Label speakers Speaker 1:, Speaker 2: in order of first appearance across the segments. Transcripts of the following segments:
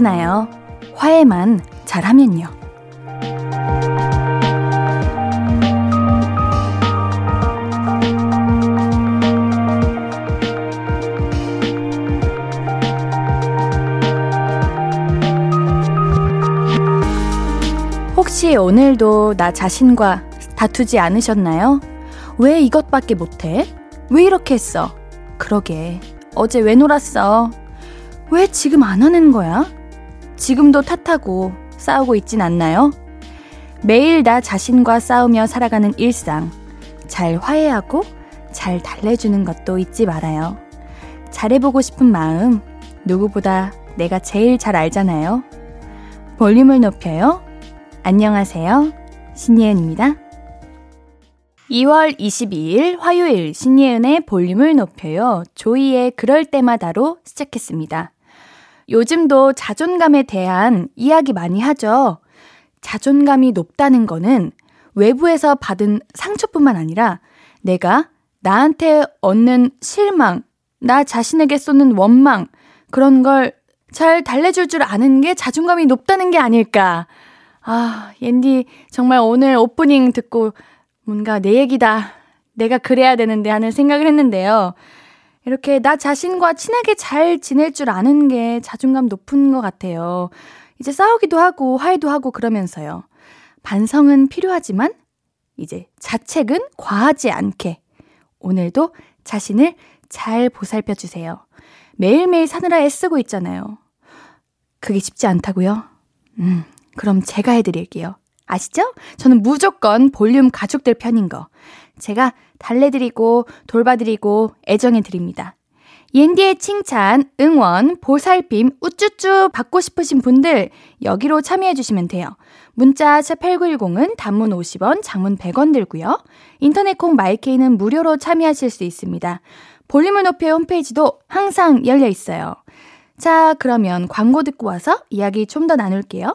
Speaker 1: 괜찮아요. 화해만 잘하면요. 혹시 오늘도 나 자신과 다투지 않으셨나요? 왜 이것밖에 못해? 왜 이렇게 했어? 그러게. 어제 왜 놀았어? 왜 지금 안 하는 거야? 지금도 탓하고 싸우고 있진 않나요? 매일 나 자신과 싸우며 살아가는 일상. 잘 화해하고 잘 달래주는 것도 잊지 말아요. 잘해보고 싶은 마음, 누구보다 내가 제일 잘 알잖아요. 볼륨을 높여요. 안녕하세요. 신예은입니다. 2월 22일 화요일 신예은의 볼륨을 높여요. 조이의 그럴 때마다로 시작했습니다. 요즘도 자존감에 대한 이야기 많이 하죠. 자존감이 높다는 거는 외부에서 받은 상처뿐만 아니라 내가 나한테 얻는 실망, 나 자신에게 쏟는 원망, 그런 걸 잘 달래줄 줄 아는 게 자존감이 높다는 게 아닐까. 아, 옌디 정말 오늘 오프닝 듣고 뭔가 내 얘기다. 내가 그래야 되는데 하는 생각을 했는데요. 이렇게 나 자신과 친하게 잘 지낼 줄 아는 게 자존감 높은 것 같아요. 이제 싸우기도 하고 화해도 하고 그러면서요. 반성은 필요하지만 이제 자책은 과하지 않게 오늘도 자신을 잘 보살펴 주세요. 매일매일 사느라 애쓰고 있잖아요. 그게 쉽지 않다고요? 음, 그럼 제가 해드릴게요. 아시죠? 저는 무조건 볼륨 가족들 편인 거. 제가 달래드리고 돌봐드리고 애정해드립니다. 옌디의 칭찬, 응원, 보살핌, 우쭈쭈 받고 싶으신 분들 여기로 참여해주시면 돼요. 문자 샵8910은 단문 50원, 장문 100원 들고요. 인터넷 콩 마이케이는 무료로 참여하실 수 있습니다. 볼륨을 높여 홈페이지도 항상 열려 있어요. 자, 그러면 광고 듣고 와서 이야기 좀 더 나눌게요.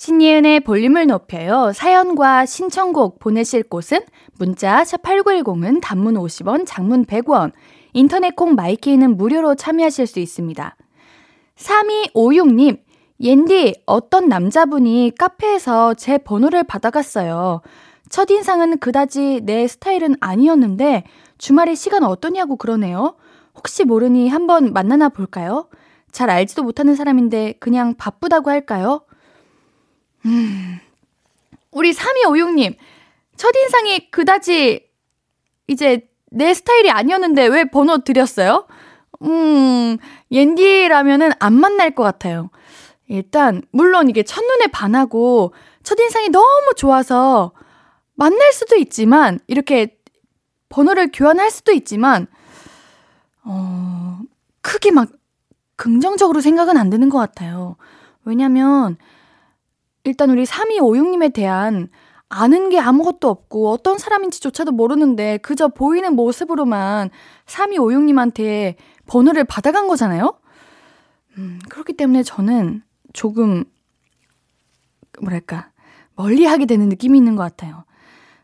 Speaker 1: 신예은의 볼륨을 높여요. 사연과 신청곡 보내실 곳은 문자 샵8910은 단문 50원, 장문 100원, 인터넷 콩 마이케이는 무료로 참여하실 수 있습니다. 3256님, 옌디, 어떤 남자분이 카페에서 제 번호를 받아갔어요. 첫인상은 그다지 내 스타일은 아니었는데 주말에 시간 어떠냐고 그러네요. 혹시 모르니 한번 만나나 볼까요? 잘 알지도 못하는 사람인데 그냥 바쁘다고 할까요? 음, 우리 3256님, 첫인상이 그다지 이제 내 스타일이 아니었는데 왜 번호 드렸어요? 음, 옌디라면은 안 만날 것 같아요. 일단, 물론 이게 첫눈에 반하고 첫인상이 너무 좋아서 만날 수도 있지만, 이렇게 번호를 교환할 수도 있지만, 어, 크게 막 긍정적으로 생각은 안 드는 것 같아요. 왜냐면, 일단 우리 3256님에 대한 아는 게 아무것도 없고 어떤 사람인지조차도 모르는데 그저 보이는 모습으로만 3256님한테 번호를 받아간 거잖아요? 음, 그렇기 때문에 저는 조금, 뭐랄까, 멀리 하게 되는 느낌이 있는 것 같아요.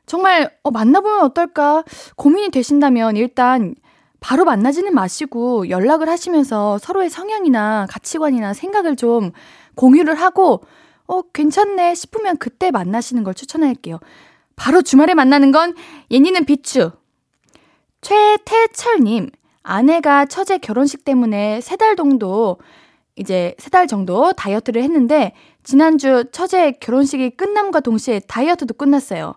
Speaker 1: 정말, 어, 만나보면 어떨까 고민이 되신다면 일단 바로 만나지는 마시고 연락을 하시면서 서로의 성향이나 가치관이나 생각을 좀 공유를 하고 어, 괜찮네 싶으면 그때 만나시는 걸 추천할게요. 바로 주말에 만나는 건 예니는 비추. 최태철님, 아내가 처제 결혼식 때문에 세 달 정도, 이제 세 달 정도 다이어트를 했는데, 지난주 처제 결혼식이 끝남과 동시에 다이어트도 끝났어요.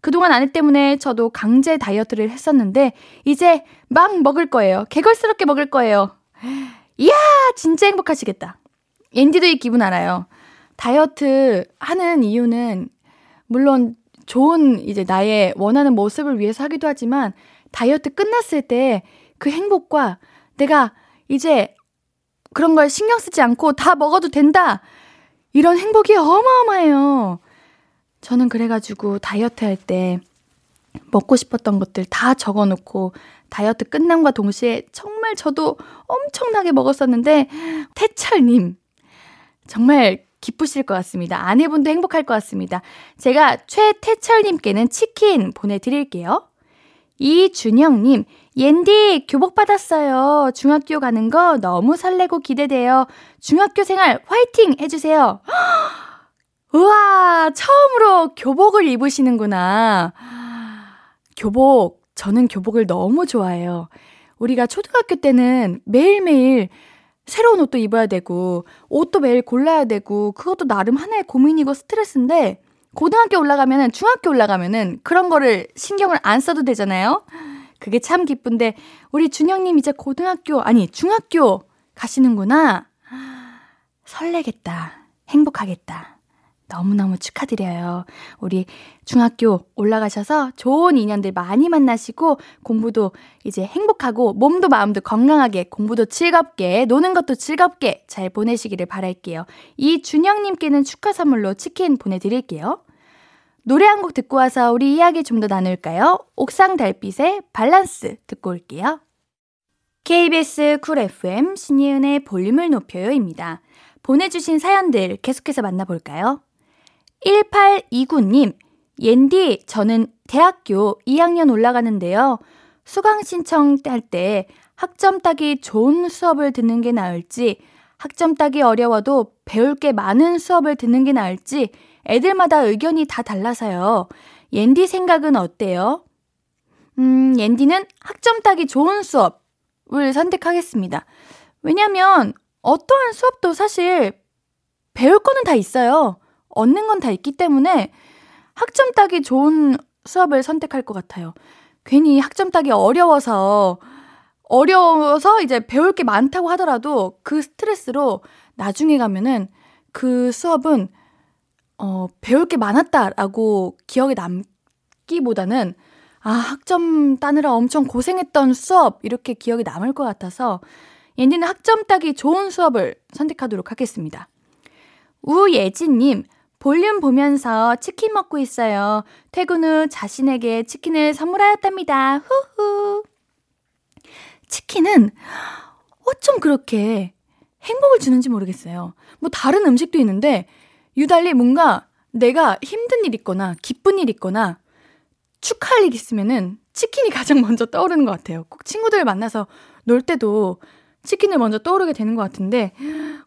Speaker 1: 그동안 아내 때문에 저도 강제 다이어트를 했었는데, 이제 막 먹을 거예요. 개걸스럽게 먹을 거예요. 이야, 진짜 행복하시겠다. 옌디도 이 기분 알아요. 다이어트 하는 이유는 물론 좋은 이제 나의 원하는 모습을 위해서 하기도 하지만 다이어트 끝났을 때 그 행복과 내가 이제 그런 걸 신경 쓰지 않고 다 먹어도 된다. 이런 행복이 어마어마해요. 저는 그래가지고 다이어트 할 때 먹고 싶었던 것들 다 적어 놓고 다이어트 끝남과 동시에 정말 저도 엄청나게 먹었었는데, 태철님, 정말 기쁘실 것 같습니다. 아내분도 행복할 것 같습니다. 제가 최태철님께는 치킨 보내드릴게요. 이준영님, 옌디 교복 받았어요. 중학교 가는 거 너무 설레고 기대돼요. 중학교 생활 화이팅 해주세요. 우와, 처음으로 교복을 입으시는구나. 교복, 저는 교복을 너무 좋아해요. 우리가 초등학교 때는 매일매일 새로운 옷도 입어야 되고, 옷도 매일 골라야 되고, 그것도 나름 하나의 고민이고 스트레스인데, 고등학교 올라가면은 중학교 올라가면은 그런 거를 신경을 안 써도 되잖아요. 그게 참 기쁜데 우리 준영님 이제 고등학교 아니 중학교 가시는구나. 설레겠다. 행복하겠다. 너무너무 축하드려요. 우리 중학교 올라가셔서 좋은 인연들 많이 만나시고 공부도 이제 행복하고 몸도 마음도 건강하게 공부도 즐겁게 노는 것도 즐겁게 잘 보내시기를 바랄게요. 이준영님께는 축하 선물로 치킨 보내드릴게요. 노래 한 곡 듣고 와서 우리 이야기 좀 더 나눌까요? 옥상 달빛의 밸런스 듣고 올게요. KBS 쿨 FM 신예은의 볼륨을 높여요입니다. 보내주신 사연들 계속해서 만나볼까요? 1829님, 옌디, 저는 대학교 2학년 올라가는데요. 수강 신청 할 때 학점 따기 좋은 수업을 듣는 게 나을지, 학점 따기 어려워도 배울 게 많은 수업을 듣는 게 나을지, 애들마다 의견이 다 달라서요. 옌디 생각은 어때요? 음, 옌디는 학점 따기 좋은 수업을 선택하겠습니다. 왜냐면 어떠한 수업도 사실 배울 거는 다 있어요. 얻는 건 다 있기 때문에 학점 따기 좋은 수업을 선택할 것 같아요. 괜히 학점 따기 어려워서 어려워서 이제 배울 게 많다고 하더라도 그 스트레스로 나중에 가면은 그 수업은 어, 배울 게 많았다라고 기억에 남기보다는 아, 학점 따느라 엄청 고생했던 수업 이렇게 기억에 남을 것 같아서 옌디는 학점 따기 좋은 수업을 선택하도록 하겠습니다. 우예진 님, 볼륨 보면서 치킨 먹고 있어요. 퇴근 후 자신에게 치킨을 선물하였답니다. 후후. 치킨은 어쩜 그렇게 행복을 주는지 모르겠어요. 뭐 다른 음식도 있는데 유달리 뭔가 내가 힘든 일 있거나 기쁜 일 있거나 축하할 일 있으면은 치킨이 가장 먼저 떠오르는 것 같아요. 꼭 친구들 만나서 놀 때도 치킨을 먼저 떠오르게 되는 것 같은데,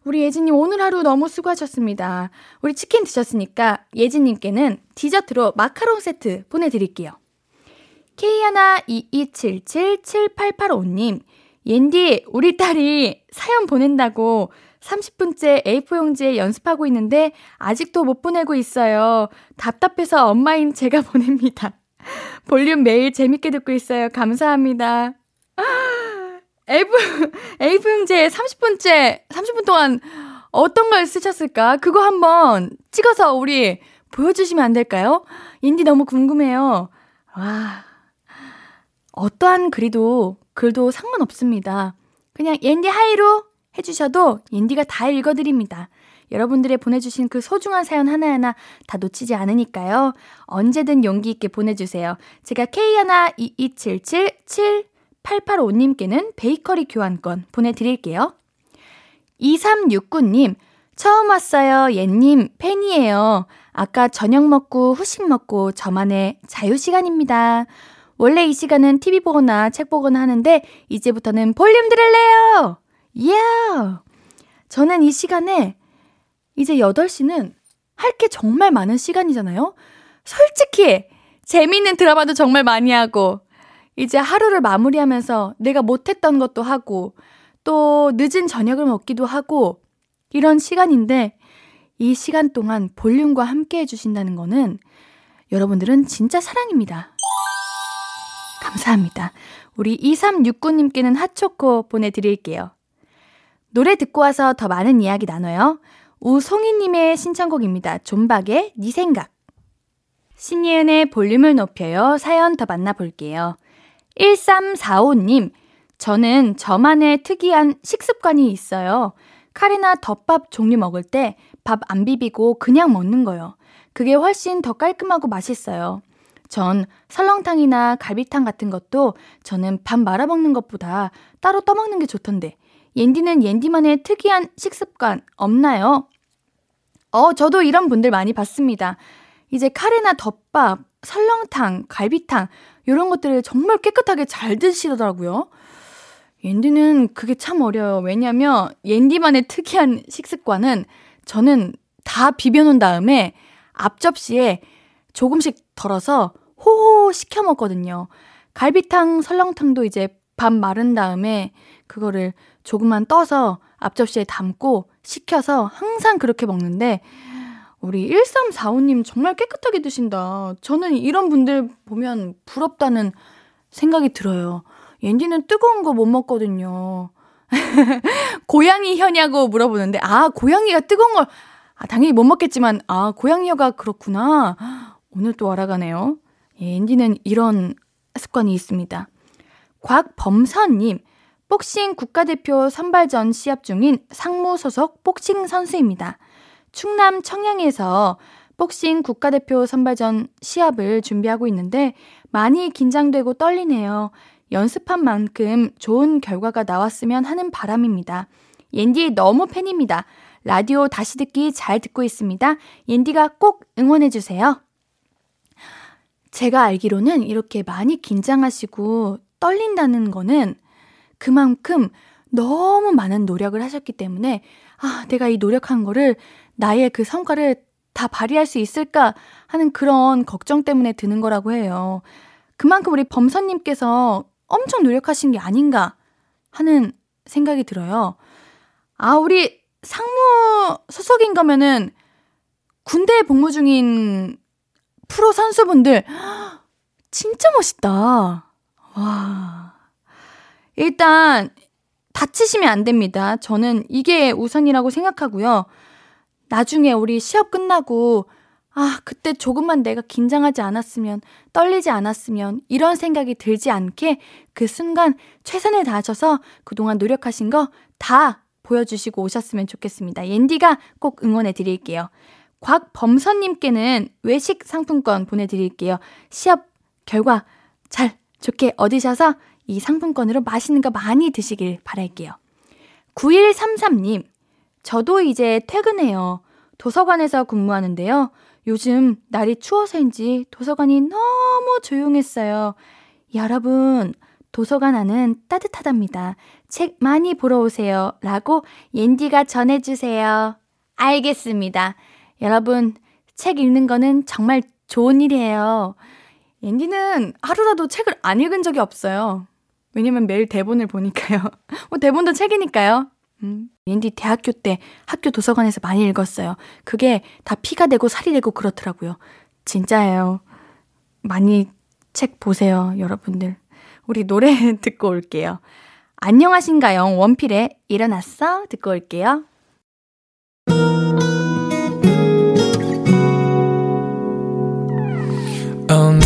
Speaker 1: 우리 예진님 오늘 하루 너무 수고하셨습니다. 우리 치킨 드셨으니까 예진님께는 디저트로 마카롱 세트 보내드릴게요. K122777885님, 옌디, 우리 딸이 사연 보낸다고 30분째 A4용지에 연습하고 있는데 아직도 못 보내고 있어요. 답답해서 엄마인 제가 보냅니다. 볼륨 매일 재밌게 듣고 있어요. 감사합니다. A4, A4용지에 30분째, 30분 동안 어떤 걸 쓰셨을까? 그거 한번 찍어서 우리 보여주시면 안 될까요? 인디 너무 궁금해요. 와. 어떠한 글이도, 글도 상관없습니다. 그냥 옌디 하이로 해주셔도 옌디가 다 읽어드립니다. 여러분들의 보내주신 그 소중한 사연 하나하나 다 놓치지 않으니까요. 언제든 용기 있게 보내주세요. 제가 K122777885님께는 베이커리 교환권 보내드릴게요. 2369님, 처음 왔어요. 옌님, 팬이에요. 아까 저녁 먹고 후식 먹고 저만의 자유시간입니다. 원래 이 시간은 TV 보거나 책 보거나 하는데, 이제부터는 볼륨 들을래요! 예! Yeah! 저는 이 시간에 이제 8시는 할 게 정말 많은 시간이잖아요? 솔직히 재미있는 드라마도 정말 많이 하고 이제 하루를 마무리하면서 내가 못했던 것도 하고 또 늦은 저녁을 먹기도 하고 이런 시간인데 이 시간 동안 볼륨과 함께 해주신다는 거는 여러분들은 진짜 사랑입니다. 감사합니다. 우리 2369님께는 핫초코 보내드릴게요. 노래 듣고 와서 더 많은 이야기 나눠요. 우송이님의 신청곡입니다. 존박의 네 생각. 신예은의 볼륨을 높여요. 사연 더 만나볼게요. 1345님, 저는 저만의 특이한 식습관이 있어요. 카레나 덮밥 종류 먹을 때 밥 안 비비고 그냥 먹는 거요. 그게 훨씬 더 깔끔하고 맛있어요. 전 설렁탕이나 갈비탕 같은 것도 저는 밥 말아먹는 것보다 따로 떠먹는 게 좋던데. 옌디는 옌디만의 특이한 식습관 없나요? 어, 저도 이런 분들 많이 봤습니다. 이제 카레나 덮밥, 설렁탕, 갈비탕, 이런 것들을 정말 깨끗하게 잘 드시더라고요. 옌디는 그게 참 어려요. 왜냐면 옌디만의 특이한 식습관은 저는 다 비벼놓은 다음에 앞접시에 조금씩 덜어서 호호 시켜 먹거든요. 갈비탕, 설렁탕도 이제 밥 마른 다음에 그거를 조금만 떠서 앞접시에 담고 식혀서 항상 그렇게 먹는데 우리 1345님 정말 깨끗하게 드신다. 저는 이런 분들 보면 부럽다는 생각이 들어요. 옌디는 뜨거운 거 못 먹거든요. 고양이 혀냐고 물어보는데, 아, 고양이가 뜨거운 걸, 아, 당연히 못 먹겠지만, 아, 고양이 혀가 그렇구나. 오늘 또 알아가네요. 예, 앤디는 이런 습관이 있습니다. 곽범선님, 복싱 국가대표 선발전 시합 중인 상무 소속 복싱 선수입니다. 충남 청양에서 복싱 국가대표 선발전 시합을 준비하고 있는데 많이 긴장되고 떨리네요. 연습한 만큼 좋은 결과가 나왔으면 하는 바람입니다. 옌디 너무 팬입니다. 라디오 다시 듣기 잘 듣고 있습니다. 옌디가 꼭 응원해주세요. 제가 알기로는 이렇게 많이 긴장하시고 떨린다는 거는 그만큼 너무 많은 노력을 하셨기 때문에 아, 내가 이 노력한 거를 나의 그 성과를 다 발휘할 수 있을까 하는 그런 걱정 때문에 드는 거라고 해요. 그만큼 우리 범선님께서 엄청 노력하신 게 아닌가 하는 생각이 들어요. 아, 우리 상무 소속인 거면은 군대에 복무 중인 프로 선수분들 진짜 멋있다. 와. 일단 다치시면 안 됩니다. 저는 이게 우선이라고 생각하고요. 나중에 우리 시합 끝나고 아, 그때 조금만 내가 긴장하지 않았으면, 떨리지 않았으면, 이런 생각이 들지 않게 그 순간 최선을 다하셔서 그동안 노력하신 거 다 보여주시고 오셨으면 좋겠습니다. 옌디가 꼭 응원해 드릴게요. 곽범선님께는 외식 상품권 보내드릴게요. 시합 결과 잘 좋게 얻으셔서 이 상품권으로 맛있는 거 많이 드시길 바랄게요. 9133님, 저도 이제 퇴근해요. 도서관에서 근무하는데요. 요즘 날이 추워서인지 도서관이 너무 조용했어요. 여러분, 도서관 안은 따뜻하답니다. 책 많이 보러 오세요. 라고 옌디가 전해주세요. 알겠습니다. 여러분, 책 읽는 거는 정말 좋은 일이에요. 옌디는 하루라도 책을 안 읽은 적이 없어요. 왜냐면 매일 대본을 보니까요. 뭐 대본도 책이니까요. 음. 앤디 대학교 때 학교 도서관에서 많이 읽었어요. 그게 다 피가 되고 살이 되고 그렇더라고요. 진짜예요. 많이 책 보세요, 여러분들. 우리 노래 듣고 올게요. 안녕하신가요? 원필의 일어났어? 듣고 올게요. 오늘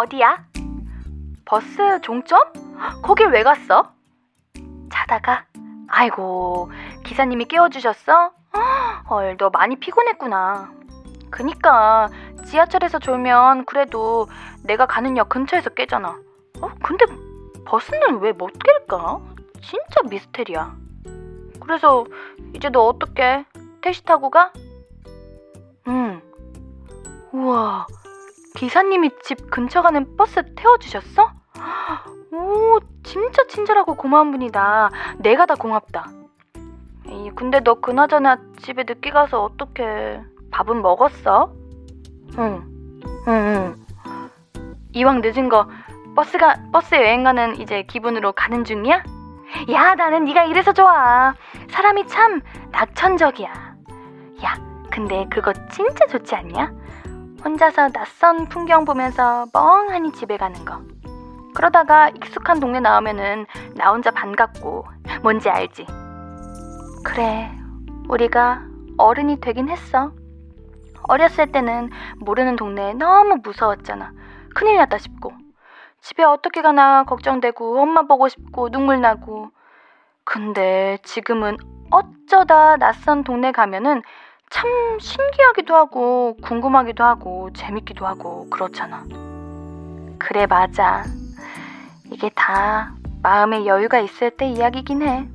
Speaker 1: 어디야? 버스 종점? 거길 왜 갔어? 자다가? 아이고, 기사님이 깨워주셨어? 헐, 너 많이 피곤했구나. 그니까, 지하철에서 졸면 그래도 내가 가는 역 근처에서 깨잖아. 어, 근데 버스는 왜 못 깰까? 진짜 미스테리야. 그래서 이제 너 어떻게 택시 타고 가? 응. 우와, 기사님이 집 근처 가는 버스 태워주셨어? 오, 진짜 친절하고 고마운 분이다. 내가 다 고맙다. 에이, 근데 너 그나저나 집에 늦게 가서 어떻게 밥은 먹었어? 응, 응, 응. 이왕 늦은 거 버스가 버스 여행 가는 이제 기분으로 가는 중이야? 야, 나는 네가 이래서 좋아. 사람이 참 낙천적이야. 야, 근데 그거 진짜 좋지 않냐? 혼자서 낯선 풍경 보면서 멍하니 집에 가는 거. 그러다가 익숙한 동네 나오면은 나 혼자 반갑고 뭔지 알지? 그래, 우리가 어른이 되긴 했어. 어렸을 때는 모르는 동네에 너무 무서웠잖아. 큰일 났다 싶고. 집에 어떻게 가나 걱정되고 엄마 보고 싶고 눈물 나고. 근데 지금은 어쩌다 낯선 동네 가면은 참 신기하기도 하고 궁금하기도 하고 재밌기도 하고 그렇잖아. 그래 맞아. 이게 다 마음의 여유가 있을 때 이야기긴 해.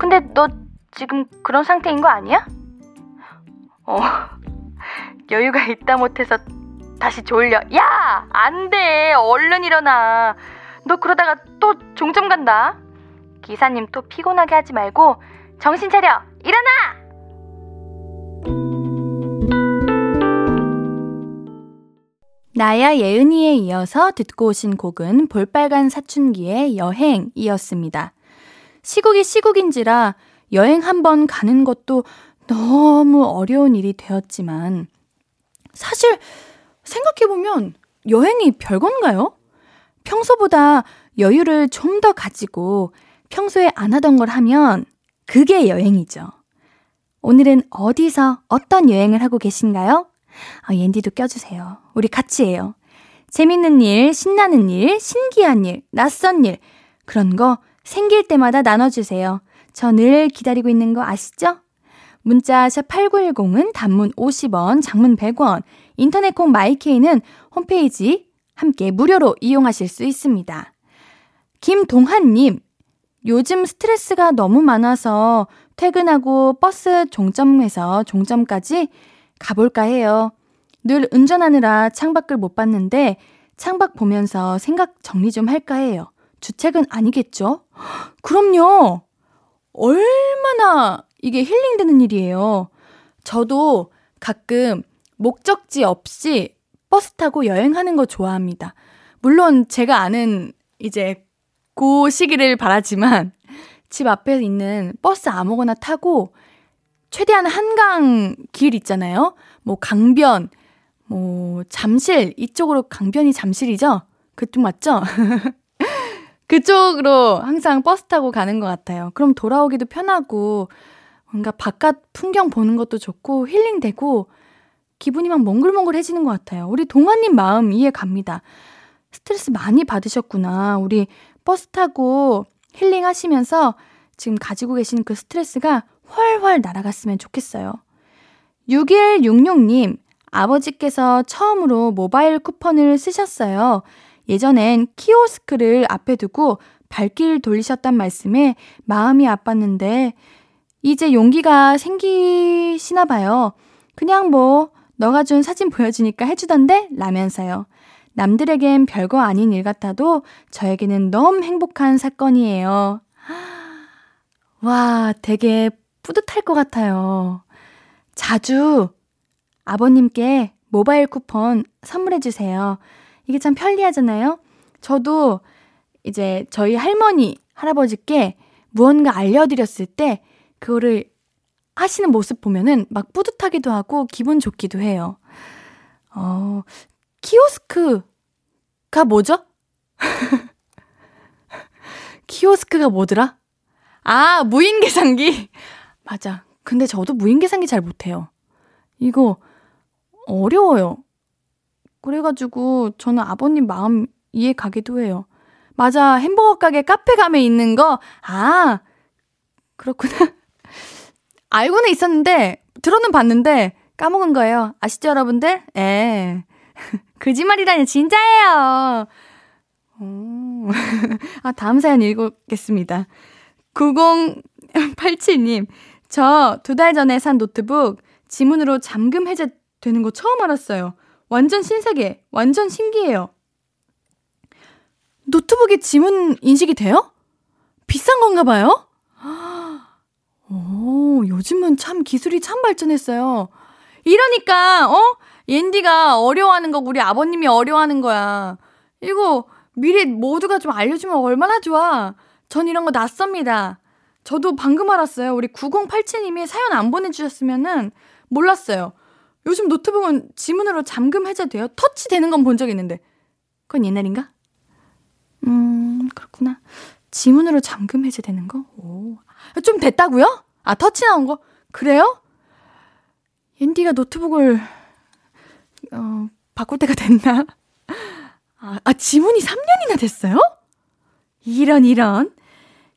Speaker 1: 근데 너 지금 그런 상태인 거 아니야? 어, 여유가 있다 못해서 다시 졸려. 야! 안 돼! 얼른 일어나. 너 그러다가 또 종점 간다. 기사님 또 피곤하게 하지 말고 정신 차려! 일어나! 나야 예은이에 이어서 듣고 오신 곡은 볼빨간 사춘기의 여행이었습니다. 시국이 시국인지라 여행 한번 가는 것도 너무 어려운 일이 되었지만 사실 생각해보면 여행이 별건가요? 평소보다 여유를 좀 더 가지고 평소에 안 하던 걸 하면 그게 여행이죠. 오늘은 어디서 어떤 여행을 하고 계신가요? 아, 옌디도 껴주세요. 우리 같이 해요. 재밌는 일, 신나는 일, 신기한 일, 낯선 일, 그런 거 생길 때마다 나눠주세요. 저 늘 기다리고 있는 거 아시죠? 문자 샵 8910은 단문 50원, 장문 100원, 인터넷 콩 마이케이는 홈페이지 함께 무료로 이용하실 수 있습니다. 김동한님, 요즘 스트레스가 너무 많아서 퇴근하고 버스 종점에서 종점까지 가볼까 해요. 늘 운전하느라 창밖을 못 봤는데 창밖 보면서 생각 정리 좀 할까 해요. 주책은 아니겠죠? 그럼요! 얼마나 이게 힐링되는 일이에요. 저도 가끔 목적지 없이 버스 타고 여행하는 거 좋아합니다. 물론 제가 아는 이제 그 시기를 바라지만 집 앞에 있는 버스 아무거나 타고 최대한 한강 길 있잖아요. 뭐 강변, 뭐 잠실 이쪽으로 강변이 잠실이죠? 그쪽 맞죠? 그쪽으로 항상 버스 타고 가는 것 같아요. 그럼 돌아오기도 편하고 뭔가 바깥 풍경 보는 것도 좋고 힐링되고 기분이 막 몽글몽글해지는 것 같아요. 우리 동아님 마음 이해 갑니다. 스트레스 많이 받으셨구나. 우리 버스 타고 힐링 하시면서 지금 가지고 계신 그 스트레스가 훨훨 날아갔으면 좋겠어요. 6166님, 아버지께서 처음으로 모바일 쿠폰을 쓰셨어요. 예전엔 키오스크를 앞에 두고 발길 돌리셨단 말씀에 마음이 아팠는데, 이제 용기가 생기시나 봐요. 그냥 뭐, 너가 준 사진 보여주니까 해주던데? 라면서요. 남들에겐 별거 아닌 일 같아도 저에게는 너무 행복한 사건이에요. 와, 되게 뿌듯할 것 같아요. 자주 아버님께 모바일 쿠폰 선물해 주세요. 이게 참 편리하잖아요. 저도 이제 저희 할머니, 할아버지께 무언가 알려드렸을 때 그거를 하시는 모습 보면은 막 뿌듯하기도 하고 기분 좋기도 해요. 어, 키오스크가 뭐죠? 키오스크가 뭐더라? 아, 무인 계산기. 맞아. 근데 저도 무인 계산기 잘 못해요. 이거 어려워요. 그래가지고 저는 아버님 마음 이해 가기도 해요. 맞아. 햄버거 가게 카페 가면 있는 거. 아, 그렇구나. 알고는 있었는데, 들어는 봤는데, 까먹은 거예요. 아시죠, 여러분들? 예. 거짓말이라니, 진짜예요. 오. 아, 다음 사연 읽겠습니다. 9087님, 저 두 달 전에 산 노트북 지문으로 잠금 해제되는 거 처음 알았어요. 완전 신세계, 완전 신기해요. 노트북이 지문 인식이 돼요? 비싼 건가 봐요? 오, 요즘은 참 기술이 참 발전했어요. 이러니까, 어? 옌디가 어려워하는 거 우리 아버님이 어려워하는 거야. 이거 미리 모두가 좀 알려주면 얼마나 좋아. 전 이런 거 낯섭니다. 저도 방금 알았어요. 우리 9087님이 사연 안 보내주셨으면은 몰랐어요. 요즘 노트북은 지문으로 잠금 해제돼요. 터치 되는 건 본 적 있는데. 그건 옛날인가? 음, 그렇구나. 지문으로 잠금 해제되는 거? 오. 좀 됐다고요? 아, 터치 나온 거? 그래요? 옌디가 노트북을, 어, 바꿀 때가 됐나? 아, 아, 지문이 3년이나 됐어요? 이런, 이런.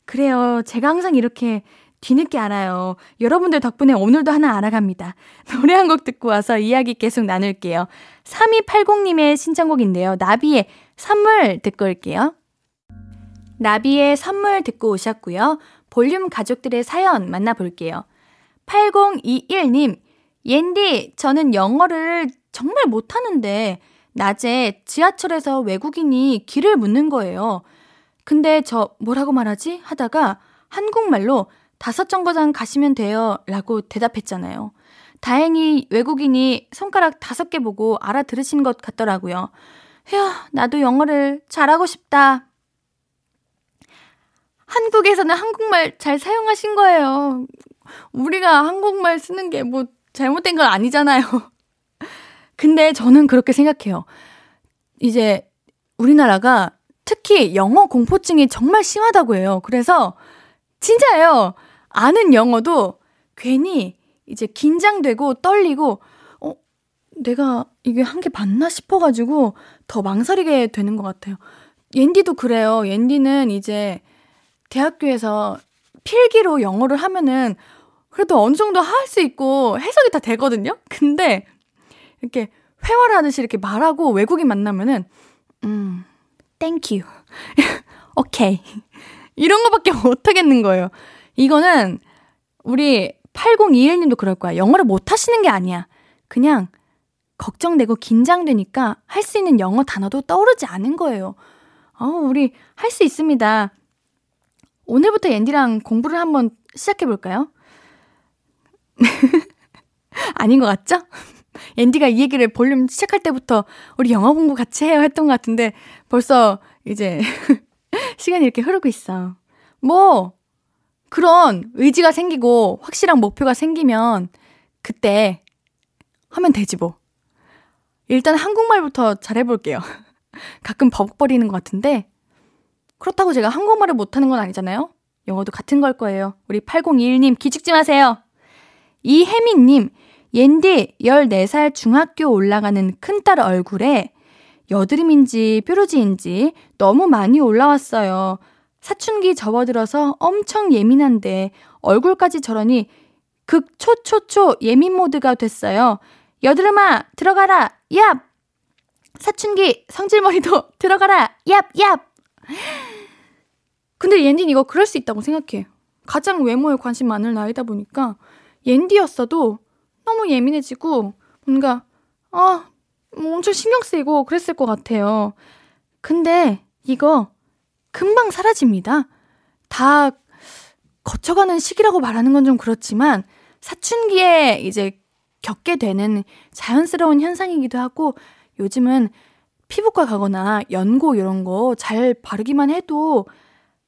Speaker 1: 그래요. 제가 항상 이렇게 뒤늦게 알아요. 여러분들 덕분에 오늘도 하나 알아갑니다. 노래 한 곡 듣고 와서 이야기 계속 나눌게요. 3280님의 신청곡인데요. 나비의 선물 듣고 올게요. 나비의 선물 듣고 오셨고요. 볼륨 가족들의 사연 만나볼게요. 8021님, 옌디, 저는 영어를 정말 못하는데, 낮에 지하철에서 외국인이 길을 묻는 거예요. 근데 저 뭐라고 말하지? 하다가 한국말로 다섯 정거장 가시면 돼요. 라고 대답했잖아요. 다행히 외국인이 손가락 다섯 개 보고 알아들으신 것 같더라고요. 휴, 나도 영어를 잘하고 싶다. 한국에서는 한국말 잘 사용하신 거예요. 우리가 한국말 쓰는 게 뭐 잘못된 건 아니잖아요. 근데 저는 그렇게 생각해요. 이제 우리나라가 특히 영어 공포증이 정말 심하다고 해요. 그래서 진짜예요. 아는 영어도 괜히 이제 긴장되고 떨리고 어 내가 이게 한 게 맞나 싶어가지고 더 망설이게 되는 것 같아요. 옌디도 그래요. 옌디는 이제 대학교에서 필기로 영어를 하면은 그래도 어느 정도 할 수 있고 해석이 다 되거든요? 근데 이렇게 회화를 하듯이 이렇게 말하고 외국인 만나면은, 음, Thank you. Okay. 이런 거밖에 못 하겠는 거예요. 이거는 우리 8021님도 그럴 거야. 영어를 못 하시는 게 아니야. 그냥 걱정되고 긴장되니까 할 수 있는 영어 단어도 떠오르지 않은 거예요. 어, 우리 할 수 있습니다. 오늘부터 앤디랑 공부를 한번 시작해 볼까요? 아닌 것 같죠? 앤디가 이 얘기를 볼륨 시작할 때부터 우리 영어 공부 같이 해요 했던 것 같은데 벌써 이제 시간이 이렇게 흐르고 있어. 뭐 그런 의지가 생기고 확실한 목표가 생기면 그때 하면 되지 뭐. 일단 한국말부터 잘 해볼게요. 가끔 버벅거리는 것 같은데 그렇다고 제가 한국말을 못하는 건 아니잖아요. 영어도 같은 걸 거예요. 우리 8021님 기죽지 마세요. 이혜민님, 옌디 14살 중학교 올라가는 큰딸 얼굴에 여드름인지 뾰루지인지 너무 많이 올라왔어요. 사춘기 접어들어서 엄청 예민한데 얼굴까지 저러니 극초초초 예민 모드가 됐어요. 여드름아, 들어가라! 얍! 사춘기 성질머리도 들어가라! 얍! 얍! 근데 옌디는 이거 그럴 수 있다고 생각해. 가장 외모에 관심 많을 나이다 보니까 옌디였어도 너무 예민해지고 뭔가 아, 뭐 엄청 신경 쓰이고 그랬을 것 같아요. 근데 이거 금방 사라집니다. 다 거쳐가는 시기라고 말하는 건 좀 그렇지만 사춘기에 이제 겪게 되는 자연스러운 현상이기도 하고 요즘은 피부과 가거나 연고 이런 거 잘 바르기만 해도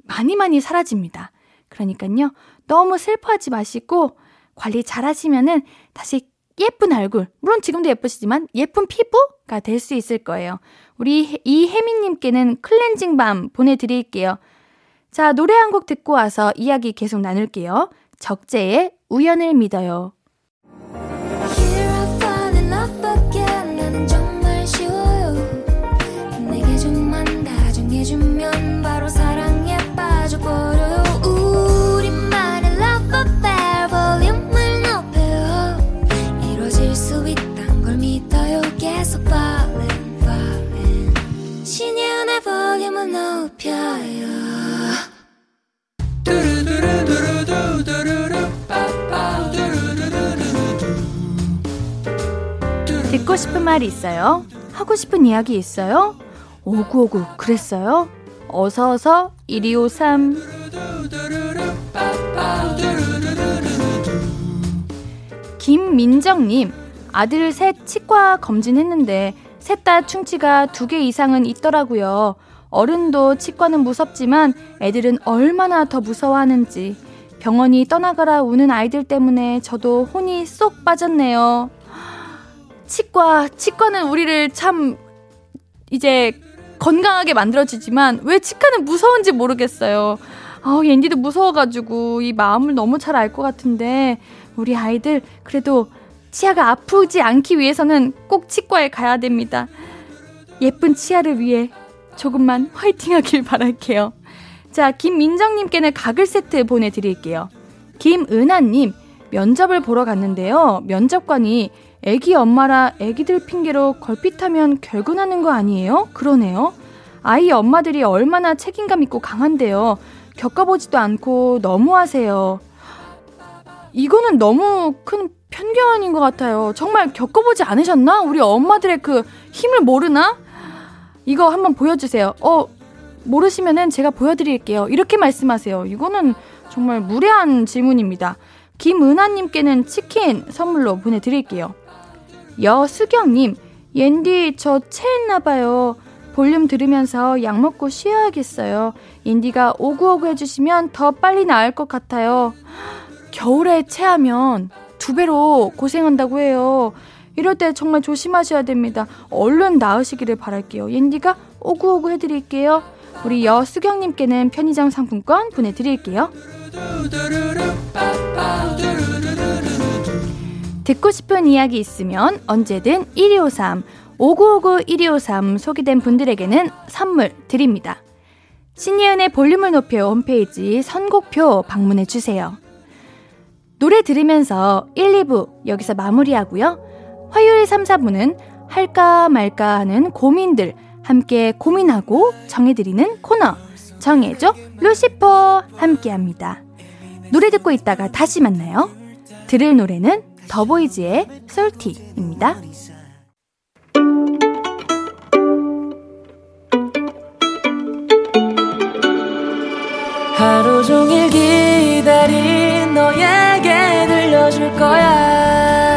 Speaker 1: 많이 많이 사라집니다. 그러니까요. 너무 슬퍼하지 마시고 관리 잘 하시면은 다시 예쁜 얼굴, 물론 지금도 예쁘시지만 예쁜 피부가 될 수 있을 거예요. 우리 이혜민님께는 클렌징 밤 보내드릴게요. 자, 노래 한 곡 듣고 와서 이야기 계속 나눌게요. 적재의 우연을 믿어요. 높여요 듣고 싶은 말이 있어요? 하고 싶은 이야기 있어요? 오구오구 그랬어요? 어서어서 1253 김민정님 아들 셋 치과 검진했는데 셋 다 충치가 두 개 이상은 있더라고요. 어른도 치과는 무섭지만 애들은 얼마나 더 무서워하는지 병원이 떠나가라 우는 아이들 때문에 저도 혼이 쏙 빠졌네요. 치과, 치과는 우리를 참 이제 건강하게 만들어주지만 왜 치과는 무서운지 모르겠어요. 아, 옌디도 무서워가지고 이 마음을 너무 잘 알 것 같은데 우리 아이들 그래도 치아가 아프지 않기 위해서는 꼭 치과에 가야 됩니다. 예쁜 치아를 위해 조금만 화이팅 하길 바랄게요. 자, 김민정님께는 가글 세트 보내드릴게요. 김은하님, 면접을 보러 갔는데요. 면접관이 애기 엄마라 애기들 핑계로 걸핏하면 결근하는 거 아니에요? 그러네요. 아이 엄마들이 얼마나 책임감 있고 강한데요. 겪어보지도 않고 너무하세요. 이거는 너무 큰 편견인 것 같아요. 정말 겪어보지 않으셨나? 우리 엄마들의 그 힘을 모르나? 이거 한번 보여주세요. 어, 모르시면은 제가 보여드릴게요. 이렇게 말씀하세요. 이거는 정말 무례한 질문입니다. 김은하님께는 치킨 선물로 보내드릴게요. 여수경님, 옌디 저 체했나봐요. 볼륨 들으면서 약 먹고 쉬어야겠어요. 인디가 오구오구 해주시면 더 빨리 나을 것 같아요. 겨울에 체하면 두 배로 고생한다고 해요. 이럴 때 정말 조심하셔야 됩니다. 얼른 나으시기를 바랄게요. 옌디가 오구오구 해드릴게요. 우리 여수경님께는 편의점 상품권 보내드릴게요. 듣고 싶은 이야기 있으면 언제든 1253, 5959 1253 소개된 분들에게는 선물 드립니다. 신예은의 볼륨을 높여 홈페이지 선곡표 방문해 주세요. 노래 들으면서 1, 2부 여기서 마무리하고요. 화요일 3, 4부는 할까 말까 하는 고민들 함께 고민하고 정해드리는 코너 정해줘 루시퍼 함께합니다. 노래 듣고 있다가 다시 만나요. 들을 노래는 더보이즈의 솔티입니다. 하루 종일 기다린 너에게 들려줄 거야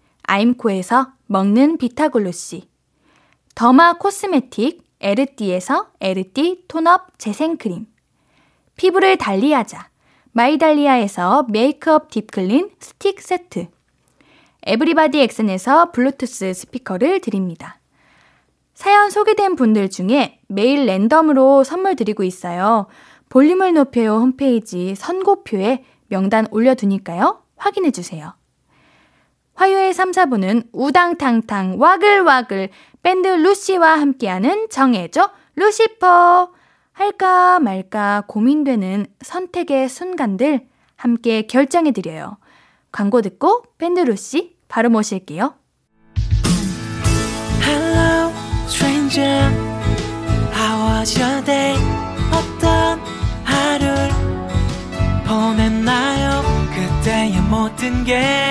Speaker 1: 아임코에서 먹는 비타글로시 derma cosmetic 에르띠에서 에르띠 tone up 재생크림 피부를 달리하자 마이달리아에서 메이크업 deep clean 스틱 세트 everybody 엑센에서 블루투스 스피커를 드립니다. 사연 소개된 분들 중에 매일 랜덤으로 선물 드리고 있어요. 볼륨을 높여요 홈페이지 선곡표에 명단 올려두니까요. 확인해주세요. 화요일 3, 4부는 우당탕탕 와글와글 밴드 루시와 함께하는 정해줘 루시퍼 할까 말까 고민되는 선택의 순간들 함께 결정해드려요. 광고 듣고 밴드 루시 바로 모실게요. stranger How was your day 어떤 하루를 보냈나요 그때의 모든 게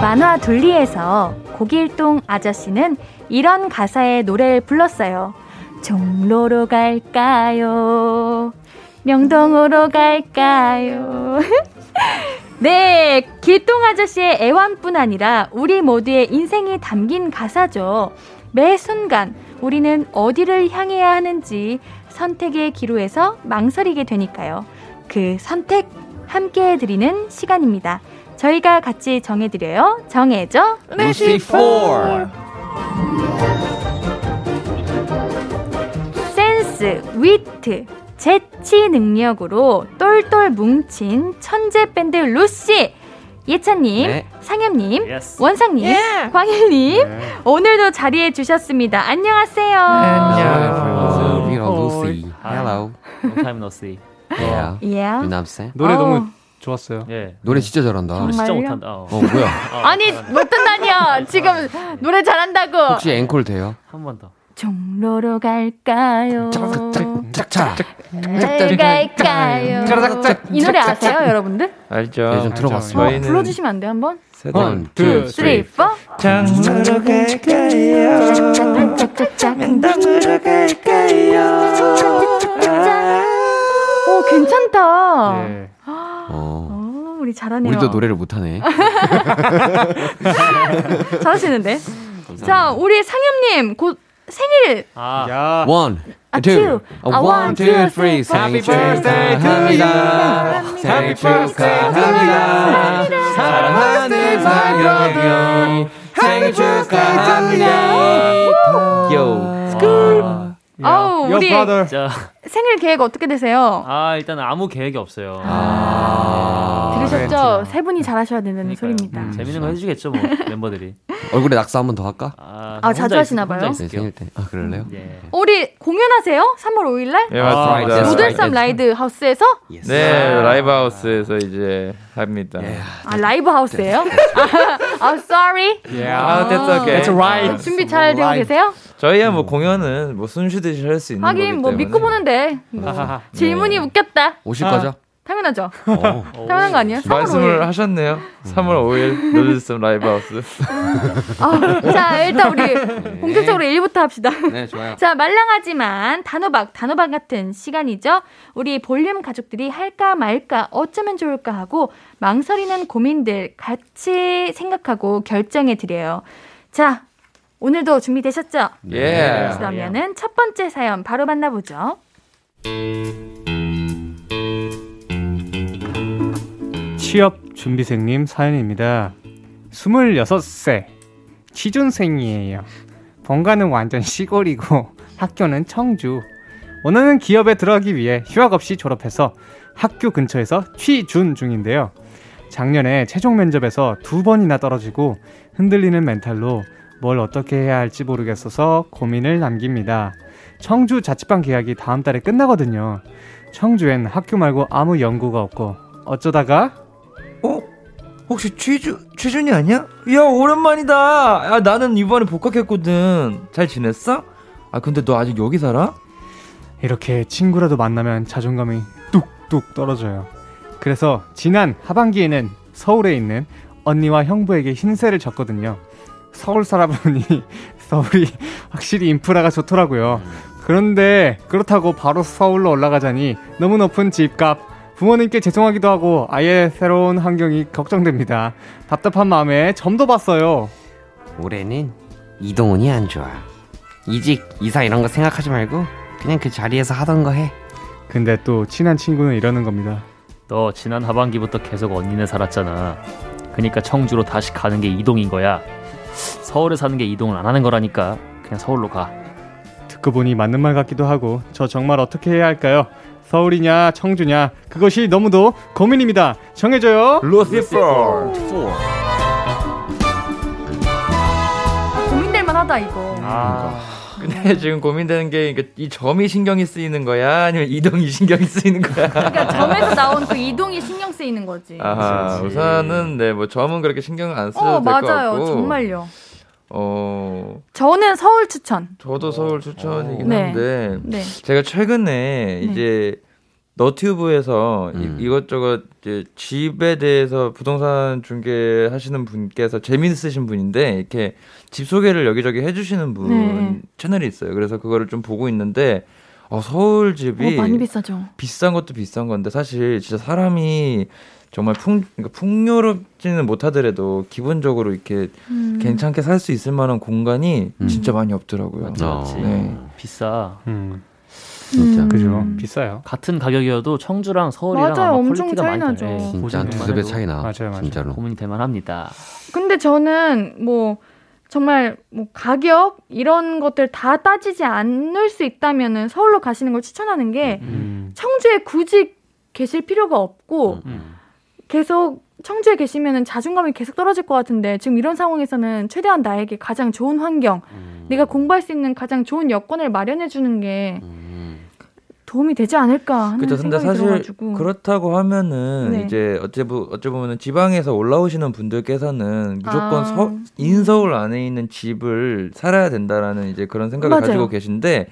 Speaker 1: 만화 둘리에서 고길동 아저씨는 이런 가사의 노래를 불렀어요. 종로로 갈까요? 명동으로 갈까요? 네, 길동 아저씨의 애완뿐 아니라 우리 모두의 인생이 담긴 가사죠. 매 순간 우리는 어디를 향해야 하는지 선택의 기로에서 망설이게 되니까요. 그 선택 함께 해드리는 시간입니다. 저희가 같이 정해드려요. 정해줘.
Speaker 2: 루시 4.
Speaker 1: 센스, 위트, 재치 능력으로 똘똘 뭉친 천재 밴드 루시. 예찬님,
Speaker 2: 네.
Speaker 1: 상엽님,
Speaker 3: Yes.
Speaker 1: 원상님, 광일님, 오늘도 자리해 주셨습니다. 안녕하세요.
Speaker 3: Hi.
Speaker 2: Hello.
Speaker 3: Long time no see.
Speaker 2: Yeah.
Speaker 1: Yeah.
Speaker 2: 유남쌤.
Speaker 4: 노래
Speaker 1: 어.
Speaker 4: 너무 좋았어요.
Speaker 3: 예.
Speaker 2: 노래 진짜 잘한다.
Speaker 3: 우리 진짜
Speaker 1: 정말요?
Speaker 3: 못한다. 어.
Speaker 2: 어, 뭐야?
Speaker 1: 아니, 못한다니요 지금 노래 잘한다고.
Speaker 2: 혹시 앵콜 돼요?
Speaker 3: 한 번 더.
Speaker 1: 종로로 갈까요?
Speaker 2: 짝짝.
Speaker 1: 갈까요? 이 노래 아세요, 여러분들?
Speaker 5: 알죠.
Speaker 2: 네, 좀 들어봤어요.
Speaker 1: 어, 불러주시면 안 돼요, 한번?
Speaker 4: two,
Speaker 2: two,
Speaker 1: three,
Speaker 2: three.
Speaker 1: four.
Speaker 6: 종로로 갈까요
Speaker 1: 짝짝짝짝.
Speaker 6: 명당으로 갈까요
Speaker 1: 오, 괜찮다.
Speaker 4: 네.
Speaker 1: 우리 잘하네요.
Speaker 2: 우리도 노래를 못하네.
Speaker 1: 잘하시는데. 자, 우리 상엽님 곧 생일.
Speaker 3: 아,
Speaker 4: 야.
Speaker 2: One,
Speaker 1: 아,
Speaker 2: two. 아,
Speaker 1: 아,
Speaker 2: one, two, three. 생일
Speaker 4: Happy birthday to you.
Speaker 2: 축하합니다. 생일 축하합니다. 사랑하는 상혁이 생일 축하합니다. 요.
Speaker 1: 아우,
Speaker 4: Your
Speaker 1: 우리
Speaker 4: brother.
Speaker 3: 진짜.
Speaker 1: 생일 계획 어떻게 되세요?
Speaker 3: 아, 일단 아무 계획이 없어요.
Speaker 2: 아.
Speaker 1: 들으셨죠? 세 분이 잘하셔야 되는
Speaker 3: 그러니까요.
Speaker 1: 소리입니다.
Speaker 3: 음, 재밌는 거 해주겠죠, 뭐, 멤버들이.
Speaker 2: 얼굴에 낙서 한번 더 할까?
Speaker 3: 아,
Speaker 1: 아, 자주
Speaker 3: 혼자
Speaker 1: 하시나
Speaker 3: 있- 혼자
Speaker 1: 봐요?
Speaker 2: 네. 생일 때. 아, 그럴래요?
Speaker 3: 예.
Speaker 1: 우리 공연하세요? 3월 5일날?
Speaker 5: 예,
Speaker 2: 아,
Speaker 5: 맞습니다.
Speaker 2: right.
Speaker 1: 로들섬 라이드 하우스에서?
Speaker 5: 네, 라이브 하우스에서 이제 합니다.
Speaker 1: 아, 라이브 하우스예요? 아, sorry.
Speaker 5: 아, 됐어, okay.
Speaker 4: That's right.
Speaker 1: 준비 잘 되고 계세요?
Speaker 5: 저희야 뭐 공연은 뭐 숨 쉬듯이 할 수 있는 거기
Speaker 1: 하긴 뭐. 믿고 보는데 뭐 질문이 웃겼다.
Speaker 2: 오실 거죠?
Speaker 1: 당연하죠.
Speaker 2: 어.
Speaker 1: 당연한 거 아니에요? 3월
Speaker 5: 말씀을
Speaker 1: 5일.
Speaker 5: 하셨네요. 3월 5일 노들섬 라이브 하우스.
Speaker 1: 아, 자, 일단 우리 본격적으로 1부터 합시다.
Speaker 2: 네, 좋아요.
Speaker 1: 자, 말랑하지만 단호박, 단호박 같은 시간이죠. 우리 볼륨 가족들이 할까 말까, 어쩌면 좋을까 하고 망설이는 고민들 같이 생각하고 결정해 드려요. 자, 오늘도 준비되셨죠?
Speaker 5: 예.
Speaker 1: 그러면은 첫 번째 사연 바로 만나보죠.
Speaker 4: 취업 준비생님 사연입니다. 26세 취준생이에요. 본가는 완전 시골이고 학교는 청주. 오늘은 기업에 들어가기 위해 휴학 없이 졸업해서 학교 근처에서 취준 중인데요. 작년에 최종 면접에서 두 번이나 떨어지고 흔들리는 멘탈로 뭘 어떻게 해야 할지 모르겠어서 고민을 남깁니다. 청주 자취방 계약이 다음 달에 끝나거든요. 청주엔 학교 말고 아무 연구가 없고 어쩌다가
Speaker 5: 어? 혹시 취준 취준이 아니야? 야 오랜만이다. 야 나는 이번에 복학했거든. 잘 지냈어? 아 근데 너 아직 여기 살아?
Speaker 4: 이렇게 친구라도 만나면 자존감이 뚝뚝 떨어져요. 그래서 지난 하반기에는 서울에 있는 언니와 형부에게 흰세를 졌거든요. 서울 살아보니 서울이 확실히 인프라가 좋더라고요. 그런데 그렇다고 바로 서울로 올라가자니 너무 높은 집값, 부모님께 죄송하기도 하고 아예 새로운 환경이 걱정됩니다. 답답한 마음에 점도 봤어요.
Speaker 2: 올해는 이동훈이 안 좋아. 이직, 이사 이런 거 생각하지 말고 그냥 그 자리에서 하던 거 해.
Speaker 4: 근데 또 친한 친구는 이러는 겁니다.
Speaker 3: 너 지난 하반기부터 계속 언니네 살았잖아. 그니까 청주로 다시 가는 게 이동인 거야. 서울에 사는 게 이동을 안 하는 거라니까. 그냥 서울로 가.
Speaker 4: 듣고 보니 맞는 말 같기도 하고 저 정말 어떻게 해야 할까요? 서울이냐 청주냐 그것이 너무도 고민입니다. 정해줘요.
Speaker 5: 루시퍼.
Speaker 1: 애매하다 이거.
Speaker 4: 아,
Speaker 5: 근데 지금 고민되는 게, 이 점이 신경이 쓰이는 거야? 아니면 이동이 신경이 쓰이는 거야?
Speaker 1: 그러니까 점에서 나온 그 이동이 신경 쓰이는 거지.
Speaker 5: 아하,
Speaker 3: 그치.
Speaker 5: 우선은, 네, 뭐 점은 그렇게 신경 안 써도
Speaker 1: 어
Speaker 5: 될것 같고.
Speaker 1: 맞아요. 정말요.
Speaker 5: 어,
Speaker 1: 저는 서울 추천.
Speaker 5: 저도 서울 추천이긴
Speaker 1: 네.
Speaker 5: 한데,
Speaker 1: 네.
Speaker 5: 제가 최근에 이제 너튜브에서
Speaker 2: 음.
Speaker 5: 이, 것저것 이제 집에 대해서 부동산 중개 하시는 분께서 재미있으신 분인데 이렇게 집 소개를 여기저기 해주시는 분
Speaker 1: 네.
Speaker 5: 채널이 있어요. 그래서 그거를 좀 보고 있는데 어, 서울 집이
Speaker 1: 어, 많이 비싸죠.
Speaker 5: 비싼 것도 비싼 건데 사실 진짜 사람이 정말 풍 그러니까 풍요롭지는 못하더라도 기본적으로 이렇게
Speaker 1: 음.
Speaker 5: 괜찮게 살 수 있을 만한 공간이
Speaker 2: 음.
Speaker 5: 진짜 많이 없더라고요.
Speaker 3: 맞지,
Speaker 2: 어.
Speaker 3: 맞지.
Speaker 5: 네.
Speaker 3: 비싸.
Speaker 4: 음,
Speaker 2: 진짜.
Speaker 1: 음.
Speaker 4: 그죠. 비싸요.
Speaker 3: 같은 가격이어도 청주랑 서울이랑
Speaker 1: 맞아요.
Speaker 3: 아마
Speaker 1: 엄청
Speaker 3: quality가 많이
Speaker 1: 차이 나죠.
Speaker 3: 달라요. 예,
Speaker 2: 진짜 두세 배 차이 나.
Speaker 4: 맞아요, 맞아요.
Speaker 2: 진짜로.
Speaker 3: 고민이 될 만합니다.
Speaker 1: 근데 저는 뭐 정말 뭐 가격 이런 것들 다 따지지 않을 수 있다면은 서울로 가시는 걸 추천하는 게
Speaker 4: 음,
Speaker 1: 청주에 굳이 계실 필요가 없고
Speaker 3: 음.
Speaker 1: 계속 청주에 계시면은 자존감이 계속 떨어질 것 같은데 지금 이런 상황에서는 최대한 나에게 가장 좋은 환경,
Speaker 2: 음.
Speaker 1: 내가 공부할 수 있는 가장 좋은 여건을 마련해 주는 게
Speaker 2: 음.
Speaker 1: 도움이 되지 않을까 하는
Speaker 5: 그렇죠.
Speaker 1: 생각이
Speaker 5: 사실
Speaker 1: 들어가지고
Speaker 5: 그렇다고 하면은
Speaker 1: 네.
Speaker 5: 이제 어째 보 어찌 보면은 지방에서 올라오시는 분들께서는 무조건
Speaker 1: 아.
Speaker 5: 서, 인서울 안에 있는 집을 살아야 된다라는 이제 그런 생각을
Speaker 1: 맞아요.
Speaker 5: 가지고 계신데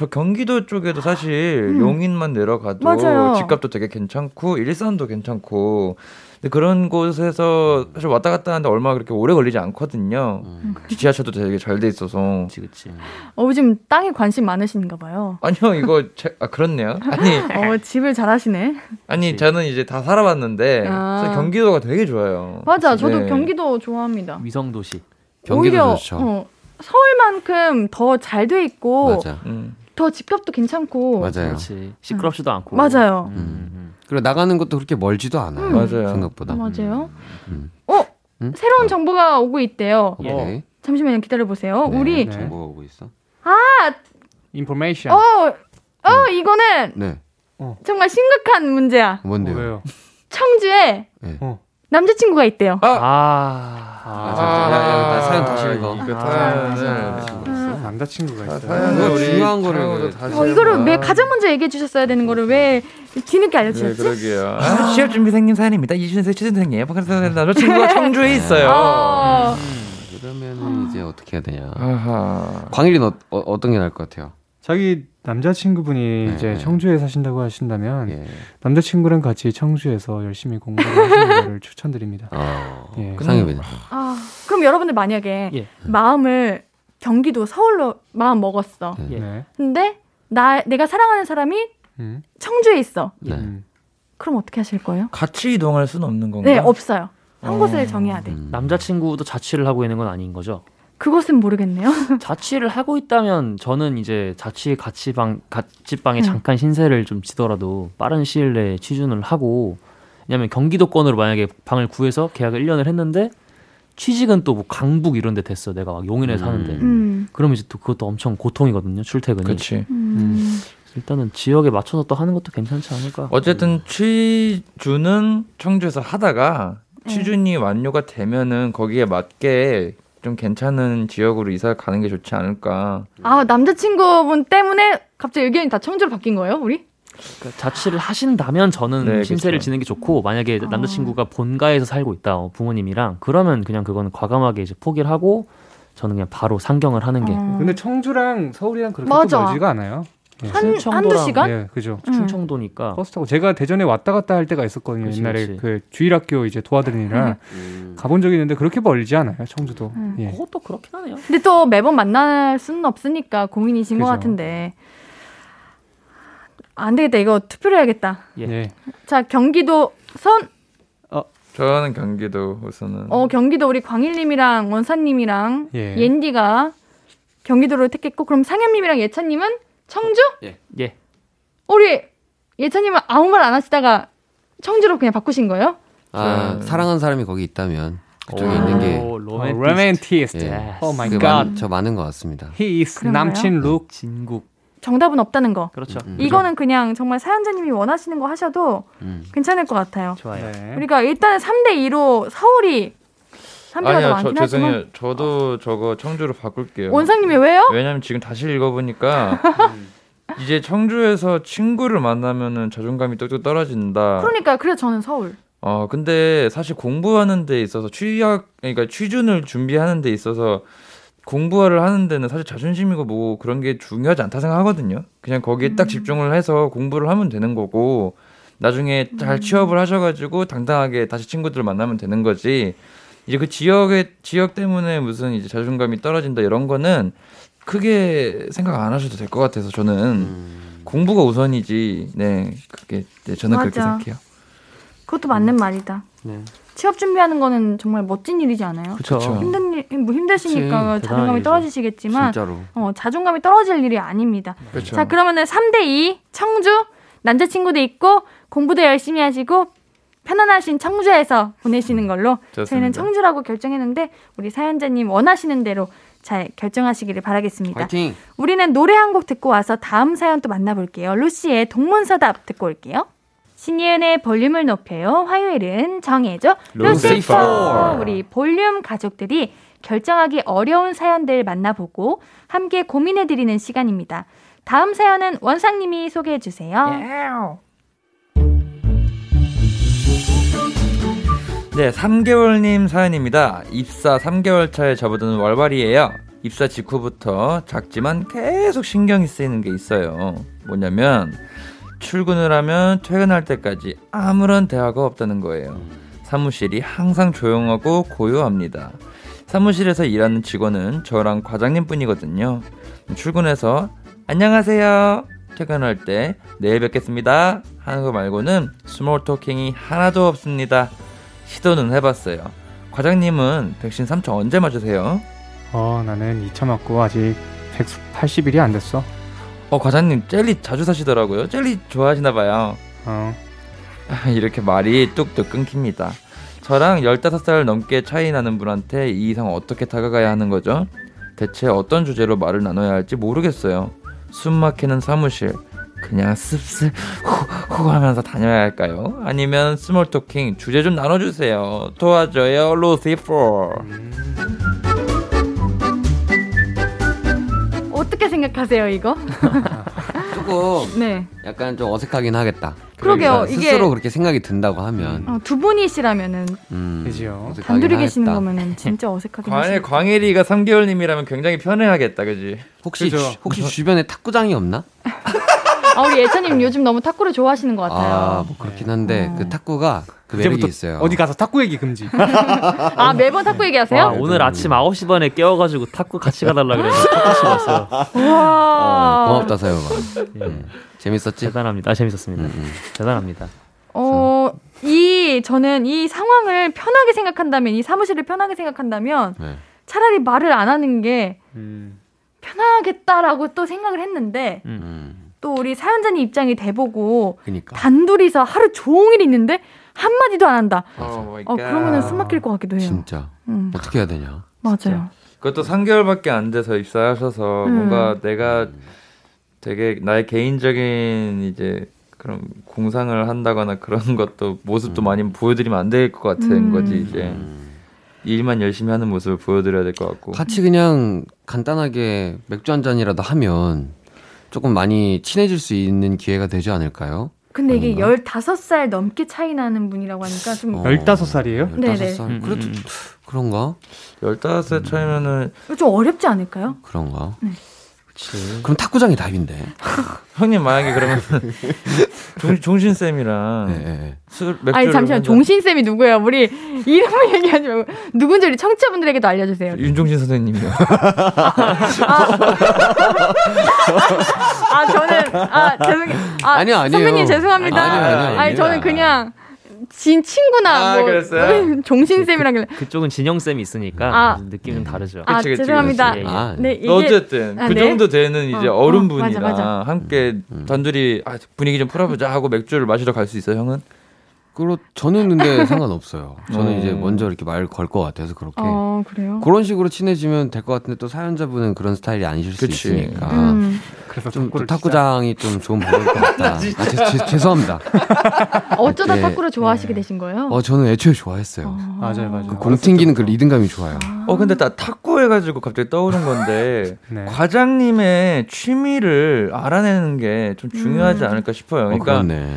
Speaker 5: 저 경기도 쪽에도 사실
Speaker 1: 음.
Speaker 5: 용인만 내려가도
Speaker 1: 맞아요.
Speaker 5: 집값도 되게 괜찮고 일산도 괜찮고 근데 그런 곳에서 사실 왔다 갔다 하는데 얼마 그렇게 오래 걸리지 않거든요.
Speaker 2: 음.
Speaker 5: 지하철도 되게 잘 돼 있어서
Speaker 3: 그치 그치.
Speaker 1: 어 지금 땅에 관심 많으신가 봐요.
Speaker 5: 아니요 이거 제, 아 그렇네요. 아니
Speaker 1: 어 집을 잘하시네.
Speaker 5: 아니
Speaker 3: 그치.
Speaker 5: 저는 이제 다 살아봤는데
Speaker 1: 아.
Speaker 5: 경기도가 되게 좋아요.
Speaker 1: 맞아, 저도
Speaker 5: 네.
Speaker 1: 경기도 좋아합니다.
Speaker 3: 위성 도시.
Speaker 2: 경기도
Speaker 1: 오히려
Speaker 2: 좋죠.
Speaker 1: 어, 서울만큼 더 잘 돼 있고
Speaker 2: 맞아.
Speaker 5: 음.
Speaker 1: 더 집값도 괜찮고
Speaker 2: 맞아요.
Speaker 3: 그렇지. 시끄럽지도 않고.
Speaker 1: 맞아요.
Speaker 3: 음, 음,
Speaker 2: 그리고 나가는 것도 그렇게 멀지도 않아요.
Speaker 1: 음.
Speaker 5: 맞아요.
Speaker 2: 생각보다.
Speaker 1: 맞아요.
Speaker 2: 음.
Speaker 1: 어
Speaker 2: 음?
Speaker 1: 새로운 정보가 오고 있대요.
Speaker 2: 오케이.
Speaker 1: 잠시만요, 기다려 보세요.
Speaker 2: 네,
Speaker 1: 우리
Speaker 4: 네.
Speaker 2: 정보가 오고 있어.
Speaker 4: 인포메이션.
Speaker 1: 어, 어 이거는
Speaker 2: 네.
Speaker 1: 정말 심각한 문제야.
Speaker 2: 뭔데요?
Speaker 1: 청주에
Speaker 2: 네.
Speaker 4: 어.
Speaker 1: 남자친구가 있대요.
Speaker 3: 아.
Speaker 2: 아,
Speaker 4: 아,
Speaker 2: 진짜. 야, 야, 나 사연 다시 읽어.
Speaker 5: 이거
Speaker 4: 아,
Speaker 5: 사연을
Speaker 4: 남자친구가 있어요.
Speaker 5: 사연을
Speaker 2: 그거
Speaker 5: 우리
Speaker 2: 중요한 거를
Speaker 5: 창호도
Speaker 2: 왜-
Speaker 5: 다시
Speaker 1: 어, 이거를. 왜 가장 먼저 얘기해 주셨어야 되는 거를 왜 뒤늦게
Speaker 5: 네,
Speaker 1: 알려주셨지?
Speaker 5: 그러게요. 아, 취업 준비생님 사연입니다. 이준세 취준생님. 박한선 남자친구가 청주에 있어요.
Speaker 1: 어,
Speaker 2: 그러면은 이제 어떻게 해야 되냐.
Speaker 5: 아하.
Speaker 2: 광일이는 어, 어, 어떤 게 나을 것 같아요?
Speaker 4: 자기 남자친구분이
Speaker 2: 네,
Speaker 4: 이제
Speaker 2: 네.
Speaker 4: 청주에 사신다고 하신다면
Speaker 2: 예.
Speaker 4: 남자친구랑 같이 청주에서 열심히 공부를 하시는 거를 추천드립니다.
Speaker 2: 어.
Speaker 4: 예.
Speaker 2: 상엽이는.
Speaker 1: 아, 그럼 여러분들 만약에
Speaker 3: 예.
Speaker 1: 마음을 경기도 서울로 마음 먹었어.
Speaker 2: 네.
Speaker 3: 예.
Speaker 4: 네.
Speaker 1: 근데 나 내가 사랑하는 사람이
Speaker 4: 음.
Speaker 1: 청주에 있어.
Speaker 2: 네.
Speaker 4: 음.
Speaker 1: 그럼 어떻게 하실 거예요?
Speaker 5: 같이 이동할 수는 없는 건가?
Speaker 1: 네, 없어요. 한
Speaker 5: 어.
Speaker 1: 곳을 정해야 돼.
Speaker 2: 음.
Speaker 3: 남자친구도 자취를 하고 있는 건 아닌 거죠.
Speaker 1: 그것은 모르겠네요.
Speaker 3: 자취를 하고 있다면 저는 이제 자취 같이방 같이방에
Speaker 1: 음.
Speaker 3: 잠깐 신세를 좀 지더라도 빠른 시일 내에 취준을 하고 왜냐면 경기도권으로 만약에 방을 구해서 계약을 1년을 했는데 취직은 또 뭐 강북 이런 데 됐어. 내가 막 용인에
Speaker 2: 음.
Speaker 3: 사는데.
Speaker 1: 음.
Speaker 3: 그러면 이제 또 그것도 엄청 고통이거든요. 출퇴근이.
Speaker 5: 그렇지.
Speaker 1: 음.
Speaker 3: 일단은 지역에 맞춰서 또 하는 것도 괜찮지 않을까.
Speaker 5: 어쨌든 취준은 청주에서 하다가
Speaker 1: 네.
Speaker 5: 취준이 완료가 되면은 거기에 맞게 좀 괜찮은 지역으로 이사 가는 게 좋지 않을까.
Speaker 1: 아, 남자친구분 때문에 갑자기 의견이 다 청주로 바뀐 거예요, 우리?
Speaker 3: 그러니까 자취를 하신다면 저는
Speaker 5: 네,
Speaker 3: 신세를
Speaker 5: 그쵸.
Speaker 3: 지는 게 좋고 만약에
Speaker 1: 어.
Speaker 3: 남자친구가 본가에서 살고 있다 어, 부모님이랑 그러면 그냥 그거는 과감하게 이제 포기를 하고 저는 그냥 바로 상경을 하는 게
Speaker 1: 어.
Speaker 4: 근데 청주랑 서울이랑 그렇게
Speaker 1: 맞아.
Speaker 4: 멀지가 않아요. 예.
Speaker 1: 한, 한두 시간?
Speaker 4: 예, 그죠.
Speaker 1: 음.
Speaker 3: 충청도니까
Speaker 4: 버스 타고 제가 대전에 왔다 갔다 할 때가 있었거든요.
Speaker 3: 그치,
Speaker 4: 옛날에
Speaker 3: 그치.
Speaker 4: 그 주일학교 이제 도와드리느라
Speaker 2: 음.
Speaker 4: 가본 적이 있는데 그렇게 멀지 않아요. 청주도.
Speaker 1: 음.
Speaker 4: 예.
Speaker 3: 그것도 그렇긴 하네요.
Speaker 1: 근데 또 매번 만날 수는 없으니까 고민이신 것
Speaker 4: 그죠.
Speaker 1: 같은데. 안 되겠다. 이거 투표를 해야겠다.
Speaker 3: 예.
Speaker 4: 예.
Speaker 1: 자, 경기도 선,
Speaker 5: 저는 경기도 우선은
Speaker 1: 어, 경기도 우리 광일님이랑 원사님이랑
Speaker 4: 예.
Speaker 1: 옌디가 경기도를 택했고, 그럼 상현님이랑 예찬님은 청주?
Speaker 3: 예.
Speaker 1: 우리 예찬님은 아무 말 안 하시다가 청주로 그냥 바꾸신 거예요?
Speaker 2: 아,
Speaker 5: 네.
Speaker 2: 사랑하는 사람이 거기 있다면 그쪽에
Speaker 3: 오,
Speaker 2: 있는 게
Speaker 4: 어,
Speaker 3: 로맨티스트.
Speaker 2: 예. Oh my
Speaker 4: god.
Speaker 2: 많, 저 많은 것 같습니다.
Speaker 4: He is
Speaker 1: 그런가요?
Speaker 4: 남친 look.
Speaker 3: 진국.
Speaker 1: 정답은 없다는 거.
Speaker 3: 그렇죠.
Speaker 2: 음.
Speaker 1: 이거는 그냥 정말 사연자님이 원하시는 거 하셔도
Speaker 2: 음.
Speaker 1: 괜찮을 것 같아요.
Speaker 3: 좋아요.
Speaker 4: 네.
Speaker 1: 그러니까 일단은 3대 2로 서울이 3개가 더
Speaker 5: 아니요, 저,
Speaker 1: 많긴 하지만
Speaker 5: 죄송해요. 저도 저거 청주로 바꿀게요.
Speaker 1: 원상님이 왜요?
Speaker 5: 왜냐면 지금 다시 읽어보니까 이제 청주에서 친구를 만나면은 자존감이 뚝뚝 떨어진다.
Speaker 1: 그러니까 그래서 저는 서울.
Speaker 5: 어 근데 사실 공부하는 데 있어서 취약 그러니까 취준을 준비하는 데 있어서 공부를 하는 데는 사실 자존심이고 뭐 그런 게 중요하지 않다 생각하거든요. 그냥 거기에 딱 집중을 해서 공부를 하면 되는 거고 나중에 잘 취업을 하셔가지고 당당하게 다시 친구들을 만나면 되는 거지. 이제 그 지역의 지역 때문에 무슨 이제 자존감이 떨어진다 이런 거는 크게 생각 안 하셔도 될 것 같아서 저는 공부가 우선이지. 네, 그게 네, 저는 그렇게
Speaker 1: 맞아.
Speaker 5: 생각해요.
Speaker 1: 그것도 맞는 말이다.
Speaker 3: 네.
Speaker 1: 취업 준비하는 거는 정말 멋진 일이지 않아요?
Speaker 3: 그쵸.
Speaker 5: 그쵸.
Speaker 1: 힘든 일, 뭐 힘드시니까
Speaker 3: 그치,
Speaker 1: 자존감이
Speaker 3: 일이죠.
Speaker 1: 떨어지시겠지만
Speaker 2: 진짜로.
Speaker 1: 어, 자존감이 떨어질 일이 아닙니다.
Speaker 5: 그렇죠.
Speaker 1: 자, 그러면은 3대 2 청주 남자친구 도 있고 공부도 열심히 하시고 편안하신 청주에서 보내시는 걸로 저희는
Speaker 5: 좋습니다.
Speaker 1: 청주라고 결정했는데 우리 사연자님 원하시는 대로 잘 결정하시기를 바라겠습니다.
Speaker 2: 파이팅.
Speaker 1: 우리는 노래 한 곡 듣고 와서 다음 사연 또 만나볼게요. 루시의 동문서답 듣고 올게요. 신예은의 볼륨을 높여요. 화요일은 정해줘. 루시퍼.
Speaker 5: 루시퍼.
Speaker 1: 우리 볼륨 가족들이 결정하기 어려운 사연들 만나보고 함께 고민해드리는 시간입니다. 다음 사연은 원상님이 소개해주세요.
Speaker 5: 네, 3개월님 사연입니다. 입사 3개월 차에 접어드는 월말이에요. 입사 직후부터 작지만 계속 신경이 쓰이는 게 있어요. 뭐냐면, 출근을 하면 퇴근할 때까지 아무런 대화가 없다는 거예요. 사무실이 항상 조용하고 고요합니다. 사무실에서 일하는 직원은 저랑 과장님 뿐이거든요. 출근해서 안녕하세요. 퇴근할 때 내일 뵙겠습니다. 하는 거 말고는 small talking이 하나도 없습니다. 시도는 해봤어요. 과장님은 백신 3차 언제 맞으세요?
Speaker 4: 어, 나는 2차 맞고 아직 180일이 안 됐어.
Speaker 5: 어, 과장님 젤리 자주 사시더라고요. 젤리 좋아하시나 봐요.
Speaker 4: 어,
Speaker 5: 이렇게 말이 뚝뚝 끊깁니다. 저랑 15살 넘게 차이 나는 분한테 이 이상 어떻게 다가가야 하는 거죠? 대체 어떤 주제로 말을 나눠야 할지 모르겠어요. 숨 막히는 사무실. 그냥 습습 후후 하면서 다녀야 할까요? 아니면 small talking 주제 좀 나눠주세요. 도와줘요, 루시퍼.
Speaker 1: 어떻게 생각하세요, 이거?
Speaker 2: 조금
Speaker 1: 네.
Speaker 2: 약간 좀 어색하긴 하겠다.
Speaker 1: 그러게요,
Speaker 2: 그러니까
Speaker 1: 이게-
Speaker 2: 스스로 그렇게 생각이 든다고 하면
Speaker 1: 어, 두 분이시라면은
Speaker 2: 음,
Speaker 4: 그지요.
Speaker 1: 단둘이 계시는
Speaker 2: 하겠다.
Speaker 1: 거면은 진짜 어색하긴
Speaker 5: 광일. 광일이가 3개월님이라면 굉장히 편해하겠다, 그지?
Speaker 2: 혹시
Speaker 4: 그죠.
Speaker 2: 주- 혹시 주변에 탁구장이 없나?
Speaker 1: 아, 우리 예찬님 요즘 너무 탁구를 좋아하시는 것 같아요.
Speaker 2: 아, 뭐 그렇긴 한데
Speaker 1: 어.
Speaker 2: 그 탁구가 그 매력이 있어요.
Speaker 4: 어디 가서 탁구 얘기 금지.
Speaker 1: 아, 매번 탁구 얘기하세요?
Speaker 3: 와, 오늘 아침 9시 반에 깨워가지고 탁구 같이 가달라 그래서 탁구 치고 왔어요.
Speaker 1: 우와.
Speaker 2: 어, 고맙다 사요가.
Speaker 3: 예.
Speaker 2: 음, 재밌었지?
Speaker 3: 대단합니다. 아, 재밌었습니다.
Speaker 2: 음, 음.
Speaker 3: 대단합니다.
Speaker 1: 어, 이, 저는 이 상황을 편하게 생각한다면, 이 사무실을 편하게 생각한다면,
Speaker 2: 네.
Speaker 1: 차라리 말을 안 하는 게
Speaker 4: 음,
Speaker 1: 편하겠다라고 또 생각을 했는데,
Speaker 2: 음,
Speaker 1: 또 우리 사연자님 입장이 돼보고,
Speaker 2: 그니까.
Speaker 1: 단둘이서 하루 종일 있는데, 한 마디도 안 한다. 어,
Speaker 5: 갓.
Speaker 1: 그러면은 숨 막힐 것 같기도 해요.
Speaker 2: 진짜
Speaker 1: 음,
Speaker 2: 어떻게 해야 되냐?
Speaker 1: 맞아요.
Speaker 5: 그것도 3개월밖에 안 돼서 입사하셔서
Speaker 1: 음.
Speaker 5: 뭔가 내가 되게 나의 개인적인 이제 그런 공상을 한다거나 그런 것도 모습도 많이 보여드리면 안 될 것 같은
Speaker 1: 음.
Speaker 5: 거지 이제 일만 열심히 하는 모습을 보여드려야 될 것 같고
Speaker 2: 같이 그냥 간단하게 맥주 한 잔이라도 하면 조금 많이 친해질 수 있는 기회가 되지 않을까요?
Speaker 1: 근데 이게
Speaker 2: 아닌가?
Speaker 1: 15살 넘게 차이 나는 분이라고 하니까 좀
Speaker 2: 어.
Speaker 4: 15살이에요?
Speaker 2: 15살.
Speaker 3: 음,
Speaker 2: 그래도
Speaker 3: 음, 음.
Speaker 2: 그런가?
Speaker 5: 15살 차이면은
Speaker 1: 좀 어렵지 않을까요?
Speaker 2: 그런가?
Speaker 3: 그치.
Speaker 2: 그럼 탁구장이 답인데.
Speaker 5: 형님 만약에 그러면 종, 종신쌤이랑
Speaker 2: 네, 네, 네.
Speaker 5: 술 맥주를
Speaker 1: 아니 잠시만
Speaker 5: 한잔-
Speaker 1: 종신 쌤이 누구예요? 우리 이름을 얘기하지 말고 누군지 우리 청취자분들에게도 알려주세요.
Speaker 5: 윤종신 선생님이요
Speaker 1: 아 저는 아 죄송해요. 아,
Speaker 2: 아니요, 아니에요.
Speaker 1: 선배님 죄송합니다.
Speaker 2: 아니요, 아니요,
Speaker 1: 아니 저는. 그냥 진 친구나
Speaker 5: 아,
Speaker 1: 뭐
Speaker 5: 그랬어요?
Speaker 1: 종신 쌤이라길래
Speaker 3: 그쪽은 진영 쌤이 있으니까
Speaker 1: 아.
Speaker 3: 느낌은 다르죠.
Speaker 1: 아
Speaker 5: 그치, 그치,
Speaker 1: 죄송합니다.
Speaker 3: 그치.
Speaker 2: 아,
Speaker 1: 네 이게
Speaker 5: 어쨌든
Speaker 1: 아,
Speaker 5: 그
Speaker 1: 네.
Speaker 5: 정도 되는 이제
Speaker 1: 어,
Speaker 5: 어, 른
Speaker 1: 어,
Speaker 5: 분이랑
Speaker 1: 맞아, 맞아.
Speaker 5: 함께 단둘이 아, 분위기 좀 풀어보자 하고 맥주를 마시러 갈 수 있어 형은?
Speaker 2: 그렇 저는 근데 상관없어요. 저는
Speaker 5: 어.
Speaker 2: 이제 먼저 이렇게 말 걸 것 같아서 그렇게.
Speaker 1: 어 그래요.
Speaker 2: 그런 식으로 친해지면 될 것 같은데 또 사연자분은 그런 스타일이 아니실 수
Speaker 5: 그치.
Speaker 2: 있으니까.
Speaker 1: 음.
Speaker 4: 그래서
Speaker 2: 좀 탁구장이 좀 좋은 방법일 것 같다. 아, 죄, 죄, 죄송합니다.
Speaker 1: 어쩌다
Speaker 2: 네.
Speaker 1: 탁구를 좋아하시게 되신 거예요?
Speaker 2: 어, 저는 애초에 좋아했어요.
Speaker 1: 어.
Speaker 4: 맞아요, 맞아요.
Speaker 2: 공 튕기는 그 리듬감이 좋아요.
Speaker 5: 어 근데 나 탁구 해가지고 갑자기 떠오른 건데
Speaker 4: 네.
Speaker 5: 과장님의 취미를 알아내는 게 좀 중요하지
Speaker 1: 음.
Speaker 5: 않을까 싶어요.
Speaker 2: 어,
Speaker 5: 그러니까
Speaker 2: 그렇네.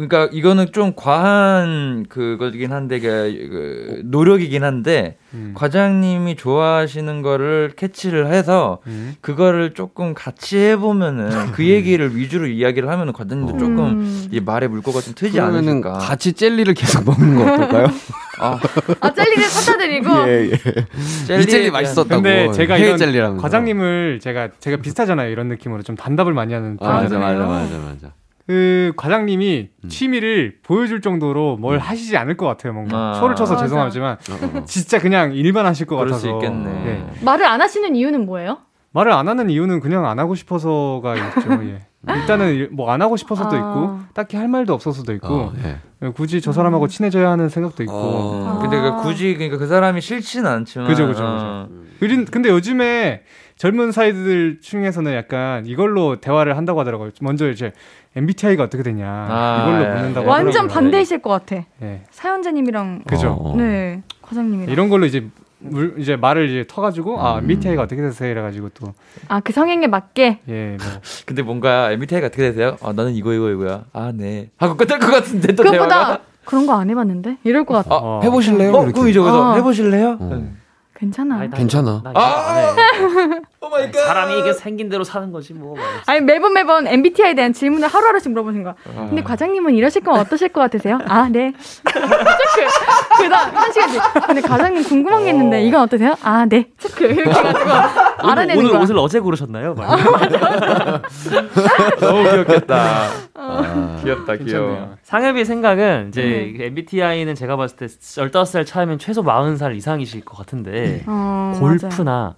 Speaker 5: 그러니까 이거는 좀 과한 그거긴 한데 그, 그 노력이긴 한데
Speaker 4: 음.
Speaker 5: 과장님이 좋아하시는 거를 캐치를 해서
Speaker 4: 음.
Speaker 5: 그거를 조금 같이 해보면은 그 얘기를 위주로 이야기를 하면은 과장님도 조금
Speaker 1: 음.
Speaker 5: 이 말의 물꼬가 좀 트지 않으실까.
Speaker 2: 같이 젤리를 계속 먹는 거 어떨까요?
Speaker 5: 아,
Speaker 1: 아 젤리를 사다 드리고
Speaker 2: 예, 예. 이 젤리
Speaker 5: 대한-
Speaker 2: 맛있었다고.
Speaker 4: 근데 제가 이런
Speaker 2: 젤리라면서.
Speaker 4: 과장님을 제가 제가 비슷하잖아요. 이런 느낌으로 좀 단답을 많이 하는
Speaker 2: 아, 맞아. 맞아, 맞아, 맞아.
Speaker 4: 그 과장님이
Speaker 2: 음.
Speaker 4: 취미를 보여줄 정도로 뭘 하시지 않을 것 같아요. 뭔가
Speaker 5: 아.
Speaker 4: 초를 쳐서
Speaker 1: 맞아.
Speaker 4: 죄송하지만
Speaker 2: 어, 어, 어.
Speaker 4: 진짜 그냥 일만 하실 것
Speaker 5: 그럴
Speaker 4: 같아서
Speaker 5: 수 있겠네.
Speaker 4: 네.
Speaker 1: 말을 안 하시는 이유는 뭐예요?
Speaker 4: 말을 안 하는 이유는 그냥 안 하고 싶어서가 있죠. 예. 일단은 뭐 안 하고 싶어서도
Speaker 1: 아.
Speaker 4: 있고 딱히 할 말도 없어서도 있고
Speaker 2: 어, 예.
Speaker 4: 굳이 저 사람하고 친해져야 하는 생각도 있고
Speaker 2: 어.
Speaker 5: 근데
Speaker 1: 아.
Speaker 5: 그 굳이 그러니까 그 사람이 싫지는 않지만
Speaker 4: 그죠, 그죠,
Speaker 5: 어.
Speaker 4: 그린- 근데 요즘에 젊은 사이들 중에서는 약간 이걸로 대화를 한다고 하더라고요. 먼저 이제 MBTI가 어떻게 되냐
Speaker 5: 아,
Speaker 4: 이걸로
Speaker 5: 예.
Speaker 4: 묻는다고
Speaker 1: 완전. 반대이실 것 같아.
Speaker 4: 예.
Speaker 1: 사연자님이랑
Speaker 4: 그죠.
Speaker 2: 어, 어.
Speaker 1: 네 과장님이랑.
Speaker 4: 이런 걸로 이제 물, 이제 말을 이제 터가지고 아
Speaker 2: 음.
Speaker 4: MBTI가 어떻게 되세요? 이래가지고 또
Speaker 1: 아 그 성향에 맞게.
Speaker 4: 예, 뭐
Speaker 5: 근데 뭔가 MBTI가 어떻게 되세요? 아 나는 이거 이거 이거야. 아 네. 하고 끝날 것 같은데 또
Speaker 1: 그것보다
Speaker 5: 대화가.
Speaker 1: 그런 거 안 해봤는데 이럴 것 같아.
Speaker 5: 아,
Speaker 4: 어.
Speaker 2: 해보실래요?
Speaker 5: 어, 이제 여기서
Speaker 1: 아.
Speaker 5: 해보실래요?
Speaker 2: 어.
Speaker 1: 괜찮아.
Speaker 3: 아니, 나
Speaker 2: 괜찮아.
Speaker 3: 나 이거 안 해.
Speaker 5: Oh my god.
Speaker 3: 사람이 이게 생긴 대로 사는 거지 뭐.
Speaker 1: 아니 매번 매번 MBTI에 대한 질문을 하루하루씩 물어보신 거야.
Speaker 5: 아.
Speaker 1: 근데 과장님은 이러실 거면 어떠실 것 같으세요? 아 네. 체크. 그다음 한 시간 뒤. 근데 과장님 궁금한 게 있는데 이건 어떠세요? 아 네. 체크 이렇게 알아내는
Speaker 3: 오늘
Speaker 1: 거야.
Speaker 3: 옷을 어제 고르셨나요? 막
Speaker 5: 너무 귀엽겠다.
Speaker 2: 아,
Speaker 5: 귀엽다 귀여워.
Speaker 4: 괜찮네요.
Speaker 3: 상엽이 생각은 이제
Speaker 1: 네.
Speaker 3: 그 MBTI는 제가 봤을 때 15살 차이면 최소 40살 이상이실 것 같은데
Speaker 1: 어,
Speaker 3: 골프나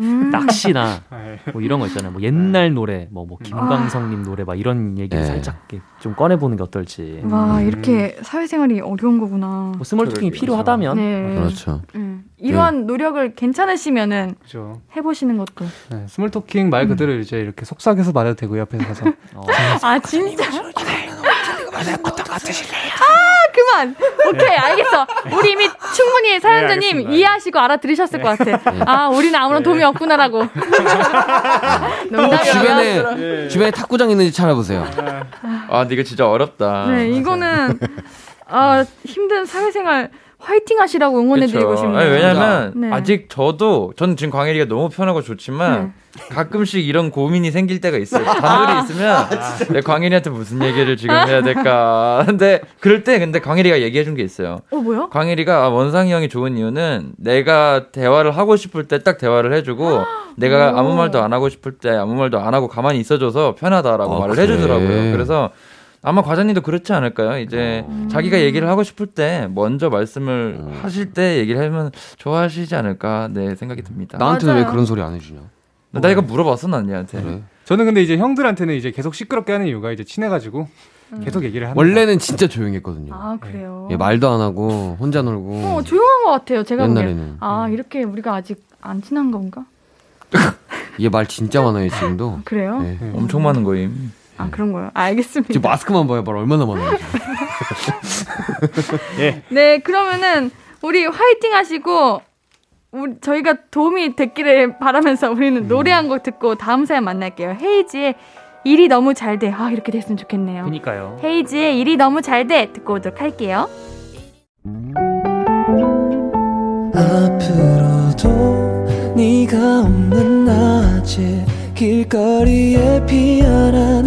Speaker 1: 음.
Speaker 3: 낚시나
Speaker 4: 아, 예.
Speaker 3: 뭐 이런 거 있잖아요. 뭐 옛날 노래, 뭐, 뭐 김광석님 노래 막 이런 얘기를
Speaker 2: 네.
Speaker 3: 살짝 좀 꺼내 보는 게 어떨지.
Speaker 1: 와 이렇게 사회생활이 어려운 거구나.
Speaker 3: 뭐 small talking이
Speaker 5: 그러게요.
Speaker 3: 필요하다면
Speaker 1: 네.
Speaker 2: 그렇죠.
Speaker 1: 음. 이러한 노력을 괜찮으시면은
Speaker 4: 그죠.
Speaker 1: 해보시는 것도.
Speaker 4: 네, small talking 말 그대로 이제 이렇게 속삭여서 말해도 되고요 옆에서 가서
Speaker 3: 어,
Speaker 1: 아 진짜. 아 그만. 오케이 알겠어. 우리 이미 충분히 사연자님
Speaker 4: 알겠습니다.
Speaker 1: 이해하시고 알아들으셨을 것 같아. 아 우리는 아무런 도움이 없구나라고. 농담이고요.
Speaker 2: 주변에 주변에 탁구장 있는지 찾아보세요.
Speaker 5: 아 근데 이거 진짜 어렵다.
Speaker 1: 네 이거는 아 힘든 사회생활 화이팅 하시라고 응원해드리고. 싶네요.
Speaker 5: 아니, 왜냐면
Speaker 1: 네.
Speaker 5: 아직 저도 저는 지금 광일이가 너무 편하고 좋지만 가끔씩 이런 고민이 생길 때가 있어요. 단둘이 있으면 내 광일이한테 무슨 얘기를 지금 해야 될까. 근데 그럴 때 근데 광일이가 얘기해 준 게 있어요.
Speaker 1: 어 뭐요?
Speaker 5: 광일이가 아, 원상이 형이 좋은 이유는 내가 대화를 하고 싶을 때 딱 대화를 해주고 내가
Speaker 1: 오.
Speaker 5: 아무 말도 안 하고 싶을 때 아무 말도 안 하고 가만히 있어줘서 편하다라고
Speaker 2: 아,
Speaker 5: 말을
Speaker 2: 그래?
Speaker 5: 해주더라고요. 그래서 아마 과장님도 그렇지 않을까요? 이제
Speaker 1: 음.
Speaker 5: 자기가 얘기를 하고 싶을 때 먼저 말씀을
Speaker 2: 음.
Speaker 5: 하실 때 얘기를 하면 좋아하시지 않을까 네 생각이 듭니다.
Speaker 2: 나한테는 왜
Speaker 1: 맞아요.
Speaker 2: 그런 소리 안 해주냐?
Speaker 5: 나 이거 물어봤어 난 얘한테.
Speaker 2: 그래.
Speaker 4: 저는 근데 이제 형들한테는 이제 계속 시끄럽게 하는 이유가 이제 친해가지고 계속 얘기를 합니다.
Speaker 2: 원래는 진짜 조용했거든요.
Speaker 1: 아 그래요.
Speaker 2: 예, 말도 안 하고 혼자 놀고
Speaker 1: 어 조용한 것 같아요. 제가 보기엔.
Speaker 2: 옛날에는
Speaker 1: 아 이렇게 우리가 아직 안 친한 건가?
Speaker 2: 얘 말 진짜 많아요 지금도.
Speaker 1: 그래요?
Speaker 2: 예.
Speaker 4: 네.
Speaker 5: 엄청 많은 거임.
Speaker 1: 아 그런 거요. 알겠습니다.
Speaker 2: 지금 마스크만 봐요, 말 얼마나 많아요.
Speaker 4: 예.
Speaker 1: 네, 그러면은 우리 화이팅 하시고 우리 저희가 도움이 됐기를 바라면서 우리는 노래 한 곡 듣고 다음 사연 만날게요. 헤이지의 일이 너무 잘 돼. 아 이렇게 됐으면 좋겠네요.
Speaker 3: 그니까요.
Speaker 1: 헤이지의 일이 너무 잘 돼. 듣고 오도록 할게요.
Speaker 6: 앞으로도 네가 없는 낮에 길거리에 피어난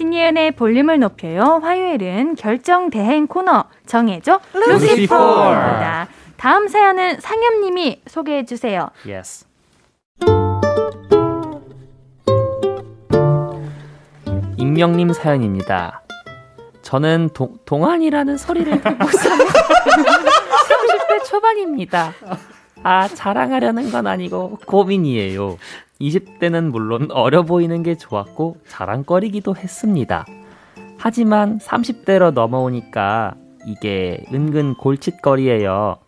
Speaker 1: 신예은의 볼륨을 높여요. 화요일은 결정 대행 코너 정해줘
Speaker 4: 루시퍼.
Speaker 1: 루시퍼입니다. 다음 사연은 상엽님이 소개해 주세요.
Speaker 3: Yes. 익명님 사연입니다. 저는 동, 동안이라는 소리를 듣고서는 30대 초반입니다. 아, 자랑하려는 건 아니고 고민이에요. 20대는 물론 어려 보이는 게 좋았고 자랑거리기도 했습니다. 하지만 30대로 넘어오니까 이게 은근 골칫거리예요.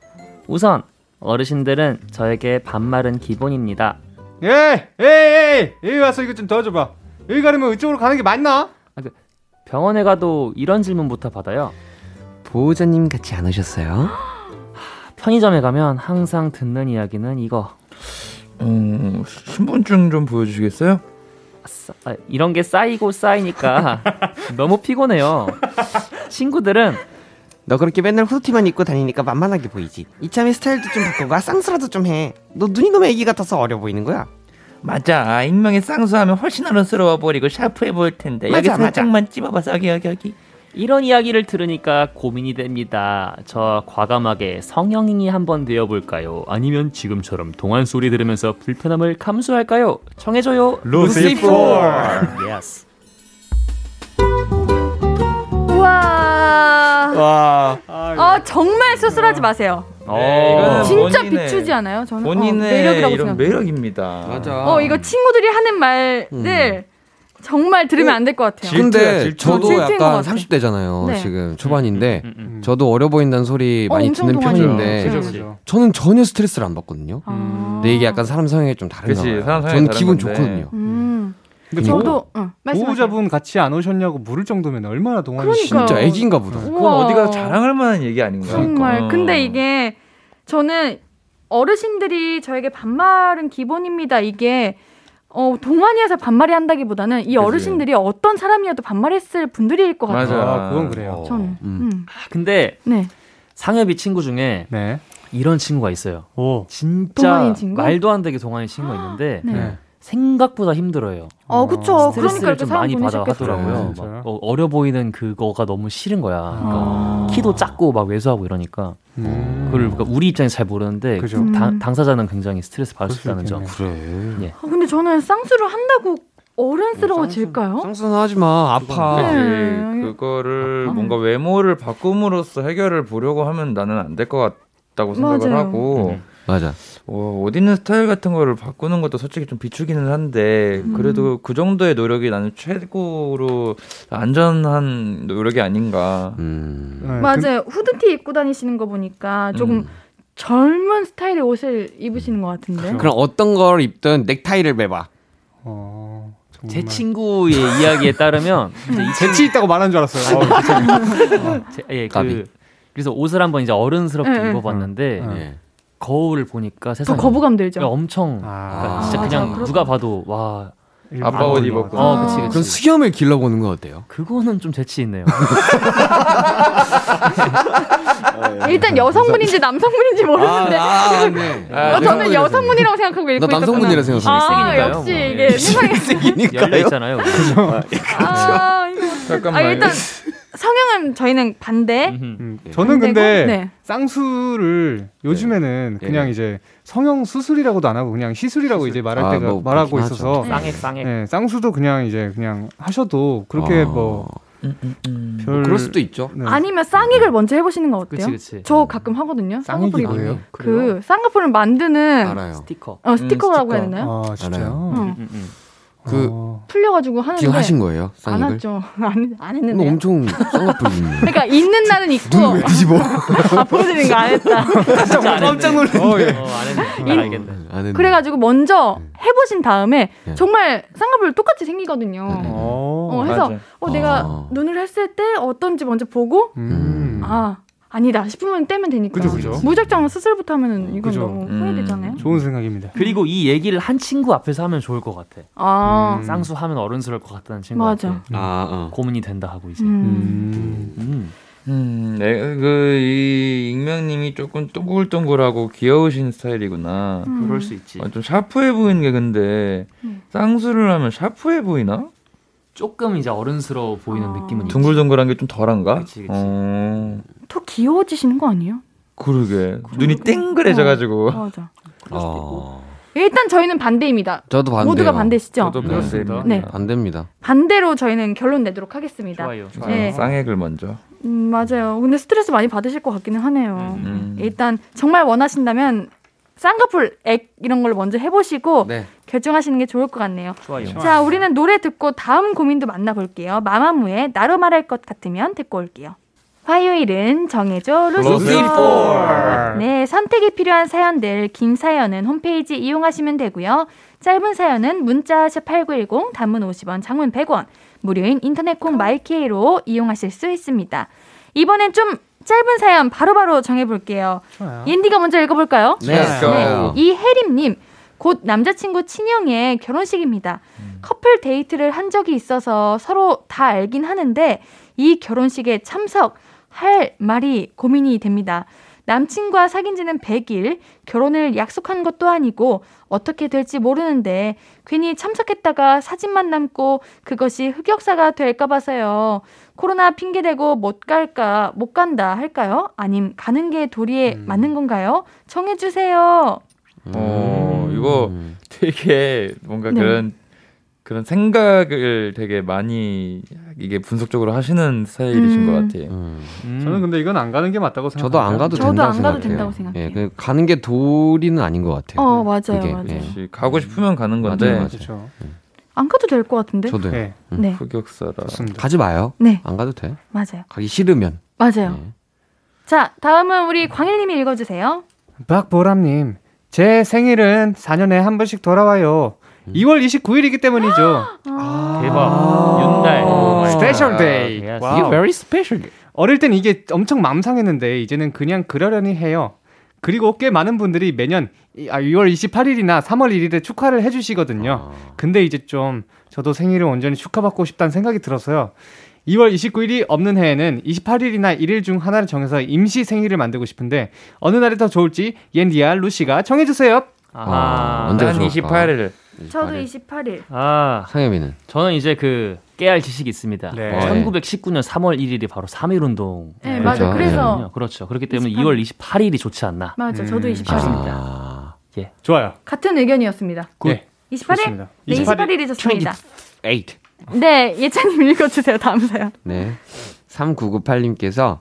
Speaker 3: 우선 어르신들은 저에게 반말은 기본입니다.
Speaker 4: 예, 예, 예, 여기 와서 이거 좀 도와줘봐. 여기 가려면 이쪽으로 가는 게 맞나?
Speaker 3: 병원에 가도 이런 질문부터 받아요.
Speaker 2: 보호자님 같이 안 오셨어요?
Speaker 3: 편의점에 가면 항상 듣는 이야기는 이거.
Speaker 5: 어, 신분증 좀 보여주시겠어요?
Speaker 3: 싸- 아, 이런 게 쌓이고 쌓이니까 너무 피곤해요. 친구들은
Speaker 7: 너 그렇게 맨날 후드티만 입고 다니니까 만만하게 보이지. 이참에 스타일도 좀 바꾸고 쌍수라도 좀 해. 너 눈이 너무 애기 같아서 어려 보이는 거야.
Speaker 5: 맞아. 익명의 쌍수하면 훨씬 어른스러워 보이고 샤프해 보일 텐데. 여기
Speaker 7: 맞아, 맞아.
Speaker 5: 살짝만 찝어봐서 여기 여기 여기.
Speaker 3: 이런 이야기를 들으니까 고민이 됩니다. 저 과감하게 성형인이 한번 되어볼까요? 아니면 지금처럼 동안 소리 들으면서 불편함을 감수할까요? 정해줘요. 루시퍼. Yes.
Speaker 1: 우와.
Speaker 4: 와.
Speaker 1: 아 정말 수술하지 마세요.
Speaker 5: 네,
Speaker 3: 어.
Speaker 1: 진짜
Speaker 5: 본인의-
Speaker 1: 비추지 않아요? 저는 어,
Speaker 5: 본인의
Speaker 1: 매력이라고
Speaker 5: 이런
Speaker 1: 생각해요.
Speaker 5: 매력입니다.
Speaker 2: 맞아.
Speaker 1: 어 이거 친구들이 하는 말들 정말 들으면 안 될 것 같아요.
Speaker 2: 근데. 저도 약간
Speaker 1: 같아.
Speaker 2: 30대잖아요.
Speaker 1: 네.
Speaker 2: 지금 초반인데
Speaker 3: 음, 음.
Speaker 2: 저도 어려 보인다는 소리
Speaker 1: 어,
Speaker 2: 많이 듣는. 편인데
Speaker 1: 그죠,
Speaker 4: 그죠.
Speaker 2: 저는 전혀 스트레스를 안 받거든요.
Speaker 1: 아.
Speaker 2: 근데 이게 약간 사람 성향이 좀 다른가 봐요.
Speaker 5: 사람
Speaker 2: 저는
Speaker 5: 다른
Speaker 2: 기분
Speaker 5: 건데.
Speaker 2: 좋거든요.
Speaker 1: 음.
Speaker 4: 근데
Speaker 1: 저도 응, 말씀하세요.
Speaker 4: 보호자분 같이 안 오셨냐고 물을 정도면 얼마나
Speaker 1: 그러니까요.
Speaker 2: 진짜 애기인가 보다.
Speaker 1: 우와.
Speaker 5: 그건 어디가 자랑할 만한 얘기 아닌가.
Speaker 1: 정말.
Speaker 5: 어.
Speaker 1: 근데 이게 저는 어르신들이 저에게 반말은 기본입니다. 이게 어, 동안이어서 반말이 한다기보다는 이 어르신들이 어떤 사람이어도 반말했을 분들일 것 같아요.
Speaker 5: 맞아.
Speaker 4: 아, 그건 그래요.
Speaker 1: 저는.
Speaker 2: 음.
Speaker 1: 음.
Speaker 3: 근데
Speaker 1: 네.
Speaker 3: 상엽이 친구 중에
Speaker 4: 네.
Speaker 3: 이런 친구가 있어요.
Speaker 4: 오.
Speaker 3: 진짜
Speaker 1: 동안인 친구?
Speaker 3: 말도 안 되게 동안인 친구가 있는데
Speaker 1: 네.
Speaker 4: 네.
Speaker 3: 생각보다 힘들어요.
Speaker 1: 어, 그쵸. 그러니까
Speaker 3: 스트레스를
Speaker 1: 이렇게
Speaker 3: 좀 많이 받아. 하더라고요.
Speaker 4: 네?
Speaker 3: 막 어, 어려 보이는 그거가 너무 싫은 거야. 그러니까
Speaker 4: 아.
Speaker 3: 키도 작고 막 왜소하고 이러니까
Speaker 4: 음.
Speaker 3: 그걸 그러니까 우리 입장에서 잘 모르는데
Speaker 4: 그죠.
Speaker 1: 음.
Speaker 3: 당, 당사자는 굉장히 스트레스 받을
Speaker 4: 수수
Speaker 3: 있다는 점.
Speaker 2: 그래.
Speaker 1: 아, 근데 저는 쌍수를 한다고 어른스러워질까요?
Speaker 2: 쌍수는 하지 마. 아파.
Speaker 1: 네.
Speaker 5: 그치. 그거를
Speaker 1: 아.
Speaker 5: 뭔가 외모를 바꿈으로써 해결을 보려고 하면 나는 안 될 것 같다고 생각을
Speaker 1: 맞아요.
Speaker 5: 하고
Speaker 3: 음.
Speaker 2: 맞아.
Speaker 5: 어, 옷 입는 스타일 같은 거를 바꾸는 것도 솔직히 좀 비추기는 한데
Speaker 1: 음.
Speaker 5: 그래도 그 정도의 노력이 나는 최고로 안전한 노력이 아닌가.
Speaker 2: 음.
Speaker 4: 네,
Speaker 1: 맞아요. 후드티 입고 다니시는 거 보니까 조금
Speaker 5: 음.
Speaker 1: 젊은 스타일의 옷을 입으시는 것 같은데.
Speaker 2: 그럼 어떤 걸 입든 넥타이를 매봐.
Speaker 4: 어.
Speaker 3: 제 친구의 이야기에 따르면 이
Speaker 4: 재치 있다고 말한 줄 알았어요. 어,
Speaker 3: 제- 예. 그 그래서 옷을 한번 이제 어른스럽게
Speaker 1: 네, 네.
Speaker 3: 입어봤는데
Speaker 4: 어.
Speaker 2: 예.
Speaker 3: 거울을 보니까
Speaker 1: 더
Speaker 3: 세상에
Speaker 1: 거부감 들죠.
Speaker 3: 엄청
Speaker 4: 아.
Speaker 3: 그러니까 진짜
Speaker 1: 아,
Speaker 3: 그냥
Speaker 1: 맞아.
Speaker 3: 누가 봐도 와
Speaker 5: 아빠
Speaker 4: 안
Speaker 5: 옷. 입었구나.
Speaker 3: 어, 그치, 그치.
Speaker 2: 그럼 수염을 길러보는 건 어때요?
Speaker 3: 그거는 좀 재치 있네요.
Speaker 1: 일단 여성분인지 남성분인지 모르는데
Speaker 2: 아, 네.
Speaker 5: 아,
Speaker 1: 어, 저는 여성분이라고 생각하고 읽고
Speaker 2: 나
Speaker 1: 있었구나.
Speaker 2: 남성분이라 생각하고
Speaker 1: 아. 역시
Speaker 3: 뭐.
Speaker 1: 이게 세상에
Speaker 3: 열려 있잖아요.
Speaker 1: 아, 이거
Speaker 5: 잠깐만.
Speaker 1: 아 일단 성형은 저희는 반대.
Speaker 3: 음,
Speaker 4: 저는
Speaker 1: 반대고,
Speaker 4: 근데
Speaker 1: 네.
Speaker 4: 쌍수를 요즘에는
Speaker 2: 네.
Speaker 4: 그냥 이제 성형 수술이라고도 안 하고 그냥 시술이라고 이제 말할
Speaker 2: 아,
Speaker 4: 때가
Speaker 2: 뭐
Speaker 4: 말하고 있어서
Speaker 3: 쌍액 쌍액.
Speaker 4: 네, 쌍수도 그냥 이제 그냥 하셔도 그렇게
Speaker 2: 어.
Speaker 4: 뭐
Speaker 5: 음, 음, 음.
Speaker 4: 별.
Speaker 2: 그럴 수도 있죠.
Speaker 4: 네.
Speaker 1: 아니면 쌍액을 먼저 해보시는 거 어때요?
Speaker 3: 그치 그치.
Speaker 1: 저 가끔 하거든요.
Speaker 4: 쌍액이
Speaker 1: 쌍꺼풀
Speaker 4: 뭐예요?
Speaker 1: 그 쌍꺼풀을 만드는
Speaker 2: 알아요.
Speaker 3: 스티커.
Speaker 1: 어, 스티커라고
Speaker 5: 스티커.
Speaker 1: 해야 되나요?
Speaker 4: 아 진짜요?
Speaker 2: 그
Speaker 4: 어.
Speaker 1: 풀려가지고 하는데
Speaker 2: 지금 하신 거예요?
Speaker 1: 안
Speaker 2: 쌍욕을?
Speaker 1: 했죠. 안,
Speaker 2: 안너
Speaker 1: 했는데.
Speaker 2: 엄청 쌍꺼풀.
Speaker 1: 그러니까 있는 날은 있고
Speaker 2: 눈을 왜 뒤집어?
Speaker 1: 아, 보여드리는 거안 했다.
Speaker 2: 깜짝
Speaker 3: 했네.
Speaker 4: 어, 예.
Speaker 3: 어, 안 했네. 알겠네.
Speaker 2: 안 했네.
Speaker 1: 그래가지고 먼저 해보신 다음에
Speaker 2: 네.
Speaker 1: 정말 쌍꺼풀 똑같이 생기거든요.
Speaker 2: 네.
Speaker 4: 어.
Speaker 1: 어, 해서
Speaker 5: 맞아.
Speaker 1: 어, 내가
Speaker 2: 아.
Speaker 1: 눈을 했을 때 어떤지 먼저 보고
Speaker 4: 음.
Speaker 1: 아 아니다 싶으면 떼면 되니까.
Speaker 4: 그죠, 그죠.
Speaker 1: 무작정 수술부터 하면은 이건
Speaker 4: 그죠.
Speaker 1: 너무
Speaker 5: 음.
Speaker 1: 후회되잖아요.
Speaker 4: 좋은 생각입니다.
Speaker 3: 그리고 이 얘기를 한 친구 앞에서 하면 좋을 것 같아.
Speaker 1: 아
Speaker 4: 음.
Speaker 3: 쌍수 하면 어른스러울 것 같다는 친구.
Speaker 1: 맞아.
Speaker 2: 아, 어.
Speaker 3: 고민이 된다 하고 이제.
Speaker 1: 음.
Speaker 4: 음.
Speaker 3: 음.
Speaker 5: 음, 네, 그, 이, 익명님이 조금 동글동글하고 귀여우신 스타일이구나.
Speaker 1: 음.
Speaker 3: 그럴 수 있지.
Speaker 5: 아, 좀 샤프해 보이는 게 근데,
Speaker 1: 음.
Speaker 5: 쌍수를 하면 샤프해 보이나?
Speaker 3: 조금 이제 어른스러워 보이는
Speaker 1: 아.
Speaker 3: 느낌은.
Speaker 5: 둥글둥글한 게 좀 덜한가?
Speaker 3: 그치, 그치.
Speaker 5: 어,
Speaker 1: 더 귀여워지시는 거 아니에요?
Speaker 5: 그러게. 눈이 땡그래져가지고.
Speaker 1: 맞아.
Speaker 3: 그럴 수도 있고.
Speaker 2: 어.
Speaker 1: 일단 저희는 반대입니다.
Speaker 2: 저도 반대요.
Speaker 1: 모두가 반대시죠?
Speaker 5: 저도
Speaker 4: 그렇습니다.
Speaker 5: 반대입니다.
Speaker 1: 네.
Speaker 2: 반대입니다.
Speaker 1: 반대로 저희는 결론 내도록 하겠습니다.
Speaker 3: 좋아요.
Speaker 1: 네.
Speaker 5: 쌍액을 먼저.
Speaker 1: 음, 맞아요. 근데 스트레스 많이 받으실 것 같기는 하네요.
Speaker 5: 음.
Speaker 1: 일단 정말 원하신다면 쌍꺼풀 액 이런 걸 먼저 해보시고
Speaker 2: 네.
Speaker 1: 결정하시는 게 좋을 것 같네요.
Speaker 3: 좋아요.
Speaker 1: 자, 우리는 노래 듣고 다음 고민도 만나볼게요. 마마무의 나로 말할 것 같으면 듣고 올게요. 화요일은 정해줘 루시퍼. 네, 선택이 필요한 사연들 긴 사연은 홈페이지 이용하시면 되고요. 짧은 사연은 문자 샵8910 단문 50원, 장문 100원. 무료인 인터넷 콩 마이케이로 이용하실 수 있습니다. 이번엔 좀 짧은 사연 바로바로 정해 볼게요.
Speaker 4: 좋아요.
Speaker 1: 옌디가 먼저 읽어 볼까요?
Speaker 2: 네.
Speaker 5: Let's go.
Speaker 1: 이혜림 님, 곧 남자친구 친형의 결혼식입니다. 커플 데이트를 한 적이 있어서 서로 다 알긴 하는데 이 결혼식에 참석 할 말이 고민이 됩니다. 남친과 사귄 지는 100일, 결혼을 약속한 것도 아니고 어떻게 될지 모르는데 괜히 참석했다가 사진만 남고 그것이 흑역사가 될까 봐서요. 코로나 핑계대고 못 갈까, 못 간다 할까요? 아님 가는 게 도리에 맞는 건가요? 정해 주세요.
Speaker 5: 어, 이거
Speaker 2: 음.
Speaker 5: 되게 뭔가
Speaker 1: 네.
Speaker 5: 그런 그런 생각을 되게 많이 이게 분석적으로 하시는 스타일이신
Speaker 1: 음.
Speaker 5: 것 같아요.
Speaker 2: 음.
Speaker 4: 음. 저는 근데 이건 안 가는 게 맞다고 생각해요.
Speaker 2: 저도 안 가도
Speaker 1: 저도
Speaker 2: 된다고
Speaker 1: 안 가도
Speaker 2: 생각해요.
Speaker 1: 된다고 생각해요.
Speaker 2: 예, 그 가는 게 도리는 아닌 것 같아요.
Speaker 1: 어, 맞아요,
Speaker 2: 그게,
Speaker 1: 맞아요.
Speaker 2: 예.
Speaker 5: 가고 싶으면 가는 건데
Speaker 2: 맞아요, 맞아요.
Speaker 4: 그렇죠.
Speaker 1: 안 가도 될 것 같은데?
Speaker 2: 저도요.
Speaker 4: 네,
Speaker 1: 네,
Speaker 5: 흑역사라.
Speaker 4: 좋습니다.
Speaker 2: 가지 마요.
Speaker 1: 네,
Speaker 2: 안 가도 돼.
Speaker 1: 맞아요.
Speaker 2: 가기 싫으면.
Speaker 1: 맞아요.
Speaker 2: 예.
Speaker 1: 자, 다음은 우리 광일님이 읽어주세요.
Speaker 4: 박보람님, 제 생일은 4년에 한 번씩 돌아와요. 2월 29일이기 때문이죠.
Speaker 1: 아,
Speaker 3: 대박. 윤달.
Speaker 4: 오, special day.
Speaker 2: You're very special.
Speaker 4: 어릴 땐 이게 엄청 맘상했는데 이제는 그냥 그러려니 해요. 그리고 꽤 많은 분들이 매년 이- 아, 2월 28일이나 3월 1일에 축하를 해주시거든요.
Speaker 2: 아.
Speaker 4: 근데 이제 좀 저도 생일을 온전히 축하받고 싶다는 생각이 들어서요. 2월 29일이 없는 해에는 28일이나 1일 중 하나를 정해서 임시 생일을 만들고 싶은데 어느 날이 더 좋을지 옌디아 루시가 정해주세요.
Speaker 2: 아,
Speaker 3: 아,
Speaker 5: 난
Speaker 2: 좋을까?
Speaker 5: 28일.
Speaker 1: 저도
Speaker 2: 28일.
Speaker 1: 28일.
Speaker 3: 아,
Speaker 2: 상엽이는
Speaker 3: 저는 이제 그 깨알 지식이 있습니다.
Speaker 4: 네.
Speaker 2: 어,
Speaker 3: 1919년 3월 1일이 바로 3.1 운동.
Speaker 1: 네,
Speaker 2: 그렇죠.
Speaker 1: 맞아요. 그래서
Speaker 3: 그렇죠. 그렇기 때문에
Speaker 1: 28일.
Speaker 3: 2월 28일이 좋지 않나.
Speaker 1: 맞아, 저도
Speaker 4: 음,
Speaker 1: 28일입니다.
Speaker 2: 아,
Speaker 4: 좋아요.
Speaker 1: 같은 의견이었습니다.
Speaker 4: 네.
Speaker 1: 28일?
Speaker 4: 좋습니다.
Speaker 1: 네,
Speaker 4: 28일.
Speaker 1: 28일이 좋습니다.
Speaker 2: 8.
Speaker 1: 네, 예찬님 읽어주세요. 다음 사연.
Speaker 2: 네. 3998님께서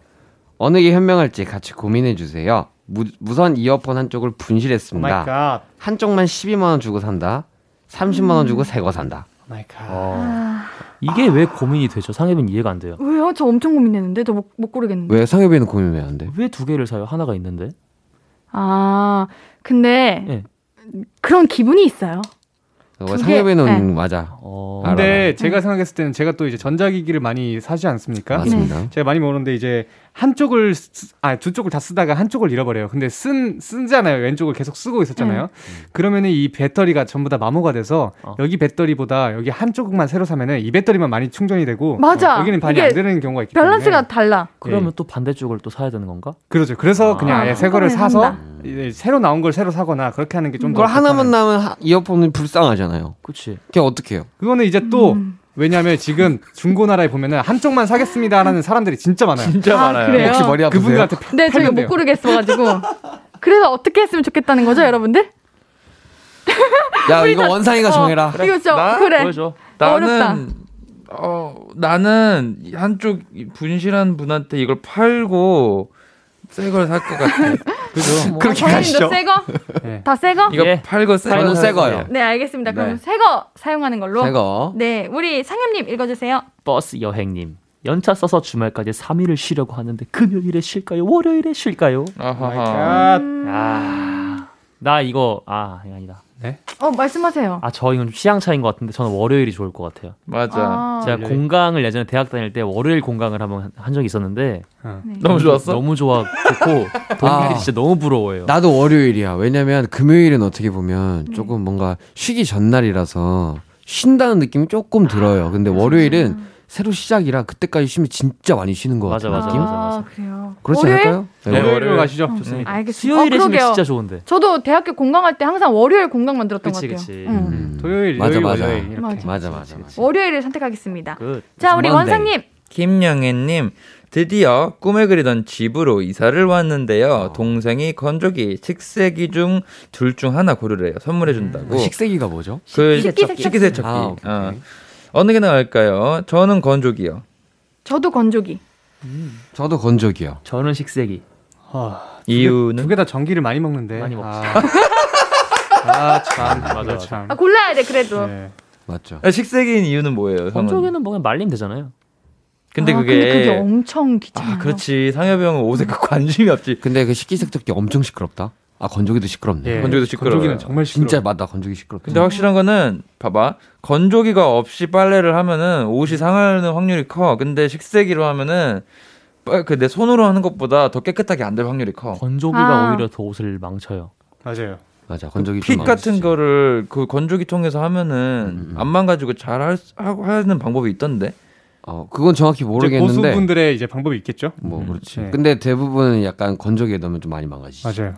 Speaker 2: 어느 게 현명할지 같이 고민해 주세요. 무, 무선 이어폰 한쪽을 분실했습니다.
Speaker 4: God.
Speaker 2: 한쪽만 12만 원 주고 산다. 30만 원 주고 새 거 산다.
Speaker 4: Oh my god.
Speaker 3: 어.
Speaker 1: 아,
Speaker 3: 이게 왜 고민이 되죠? 상엽은 이해가 안 돼요.
Speaker 1: 왜요? 저 엄청 고민했는데 저 못 못 고르겠는데.
Speaker 2: 왜 상엽이는 고민 왜안 돼?
Speaker 3: 왜 두 개를 사요? 하나가 있는데.
Speaker 1: 아, 근데
Speaker 3: 네.
Speaker 1: 그런 기분이 있어요. 개,
Speaker 2: 상엽이는
Speaker 1: 네.
Speaker 2: 맞아.
Speaker 3: 어.
Speaker 2: 알아.
Speaker 4: 근데 제가 생각했을 때는 제가 또 이제 전자기기를 많이 사지 않습니까?
Speaker 2: 맞습니다.
Speaker 4: 제가 많이 모르는데 이제 한쪽을 쓰- 아두 쪽을 다 쓰다가 한쪽을 잃어버려요. 근데 쓴 쓰잖아요. 왼쪽을 계속 쓰고 있었잖아요. 그러면은 이 배터리가 전부 다 마모가 돼서
Speaker 3: 어.
Speaker 4: 여기 배터리보다 여기 한쪽만 새로 사면은 이 배터리만 많이 충전이 되고
Speaker 1: 맞아.
Speaker 4: 여기는 반이 안 되는 경우가 있기 때문에
Speaker 1: 밸런스가 달라.
Speaker 3: 그러면 또 반대쪽을 또 사야 되는 건가?
Speaker 4: 그렇죠. 그래서 그냥
Speaker 1: 아,
Speaker 4: 아예 새 거를 사서. 이제 새로 나온 걸 새로 사거나 그렇게 하는 게좀더
Speaker 2: 그걸 하나만 나면 하- 이어폰은 불쌍하잖아요.
Speaker 3: 그치.
Speaker 2: 그게 어떻게 해요?
Speaker 4: 그거는 이제 또
Speaker 1: 음.
Speaker 4: 왜냐하면 지금 중고나라에 보면은 한쪽만 사겠습니다라는 사람들이 진짜 많아요.
Speaker 5: 진짜
Speaker 1: 아,
Speaker 5: 많아요.
Speaker 1: 그래요?
Speaker 2: 혹시 머리 아프세요?
Speaker 4: 그분들한테
Speaker 1: 네, 저희가. 못 고르겠어가지고. 그래서 어떻게 했으면 좋겠다는 거죠, 여러분들?
Speaker 2: 야 이거 원상이가
Speaker 1: 어,
Speaker 2: 정해라.
Speaker 1: 이거 좀
Speaker 5: 나?
Speaker 1: 그래.
Speaker 3: 보여줘.
Speaker 5: 나는 어 나는 한쪽 분실한 분한테 이걸 팔고 새걸 살 것 같아.
Speaker 4: 그죠?
Speaker 2: 그렇게
Speaker 1: 어,
Speaker 2: 가시죠.
Speaker 1: 새 거?
Speaker 4: 네.
Speaker 1: 다새 거?
Speaker 5: 이거
Speaker 3: 예.
Speaker 5: 팔고 새
Speaker 2: 팔고
Speaker 5: 거새살
Speaker 2: 거요.
Speaker 1: 네, 알겠습니다. 그럼
Speaker 5: 네.
Speaker 1: 새거 사용하는 걸로.
Speaker 2: 새거.
Speaker 1: 네, 우리 상엽님 읽어주세요.
Speaker 3: 버스 여행님. 연차 써서 주말까지 3일을 쉬려고 하는데 금요일에 쉴까요? 월요일에 쉴까요?
Speaker 5: 아하하.
Speaker 4: 아,
Speaker 1: 음,
Speaker 3: 아, 나 이거 아 아니다.
Speaker 1: 어, 말씀하세요.
Speaker 3: 아 저 이건 좀 취향 차인 것 같은데 저는 월요일이 좋을 것 같아요.
Speaker 5: 맞아.
Speaker 1: 아,
Speaker 3: 제가
Speaker 4: 월요일.
Speaker 3: 공강을 예전에 대학 다닐 때 월요일 공강을 한번 한- 한 적이 있었는데
Speaker 1: 네.
Speaker 5: 너무 좋았어.
Speaker 3: 너무 좋아 좋고 동기들이
Speaker 2: 아.
Speaker 3: 진짜 너무 부러워요.
Speaker 2: 나도 월요일이야. 왜냐면 금요일은 어떻게 보면 조금 뭔가 쉬기 전날이라서 쉰다는 느낌이 조금 들어요. 근데 월요일은 새로 시작이라 그때까지 쉬면 진짜 많이 쉬는 것
Speaker 3: 맞아,
Speaker 2: 같아요.
Speaker 3: 맞아,
Speaker 2: 느낌?
Speaker 3: 맞아, 맞아.
Speaker 1: 그래요.
Speaker 2: 그렇지
Speaker 1: 월요일?
Speaker 2: 않을까요?
Speaker 5: 네,
Speaker 2: 네,
Speaker 4: 월요일로 가시죠.
Speaker 1: 음,
Speaker 4: 좋습니다.
Speaker 1: 알겠습니다.
Speaker 3: 수요일에
Speaker 1: 어,
Speaker 3: 쉬면
Speaker 1: 그러게요.
Speaker 3: 진짜 좋은데.
Speaker 1: 저도 대학교 공강할 때 항상 월요일 공강 만 들었던
Speaker 3: 그치,
Speaker 1: 것 같아요.
Speaker 3: 그치.
Speaker 1: 응.
Speaker 2: 음.
Speaker 4: 토요일,
Speaker 2: 맞아,
Speaker 4: 일요일,
Speaker 2: 맞아.
Speaker 4: 월요일 이렇게.
Speaker 1: 맞아.
Speaker 2: 맞아, 맞아, 맞아.
Speaker 1: 월요일을 선택하겠습니다.
Speaker 3: 그
Speaker 1: 자, 우리. 원상님.
Speaker 5: 김영애님 드디어 꿈에 그리던 집으로 이사를 왔는데요.
Speaker 2: 어.
Speaker 5: 동생이 건조기, 식세기 중 둘 중 하나 고르래요. 선물해 준다고.
Speaker 2: 그 식세기가 뭐죠?
Speaker 5: 그
Speaker 1: 식기세척기.
Speaker 5: 식기세척기.
Speaker 2: 아.
Speaker 5: 어. 어느 게 나을까요? 저는 건조기요.
Speaker 1: 저도 건조기.
Speaker 2: 저도 건조기요.
Speaker 3: 저는 식세기.
Speaker 4: 아,
Speaker 5: 이유는
Speaker 4: 두 개 다 전기를 많이 먹는데.
Speaker 3: 많이 먹지.
Speaker 4: 아, 아 참.
Speaker 3: 맞아, 맞아.
Speaker 4: 참.
Speaker 1: 아, 골라야 돼 그래도.
Speaker 4: 네.
Speaker 2: 맞죠.
Speaker 5: 아, 식세기인 이유는 뭐예요? 형은?
Speaker 3: 건조기는 뭐 그냥 말리면 되잖아요.
Speaker 5: 근데
Speaker 1: 아,
Speaker 5: 그게
Speaker 1: 근데 그게 엄청 귀찮아요.
Speaker 5: 아, 그렇지. 상엽이 형은 옷에 그 관심이 없지.
Speaker 2: 근데 그 식기세척기 엄청 시끄럽다. 아 건조기도 시끄럽네.
Speaker 4: 예,
Speaker 5: 건조기도 시끄러워요.
Speaker 4: 건조기는 정말 시끄러워.
Speaker 2: 진짜 맞다 건조기 시끄럽다.
Speaker 5: 근데 확실한 거는 봐봐. 건조기가 없이 빨래를 하면은 옷이 상하는 확률이 커. 근데 식세기로 하면은 그내 손으로 하는 것보다 더 깨끗하게 안 될 확률이 커.
Speaker 3: 건조기가
Speaker 1: 아.
Speaker 3: 오히려 더 옷을 망쳐요.
Speaker 4: 맞아요.
Speaker 2: 맞아 건조기 핏좀
Speaker 5: 같은. 거를 그 건조기 통해서 하면은
Speaker 2: 음, 음.
Speaker 5: 안 망가지고 잘 할, 하고 하는 방법이 있던데.
Speaker 2: 어 그건 정확히
Speaker 4: 이제
Speaker 2: 모르겠는데
Speaker 4: 고수분들의 이제 방법이 있겠죠.
Speaker 2: 뭐
Speaker 3: 음,
Speaker 2: 그렇지.
Speaker 4: 네.
Speaker 2: 근데 대부분은 약간 건조기에 넣으면 좀 많이 망가지지.
Speaker 4: 맞아요.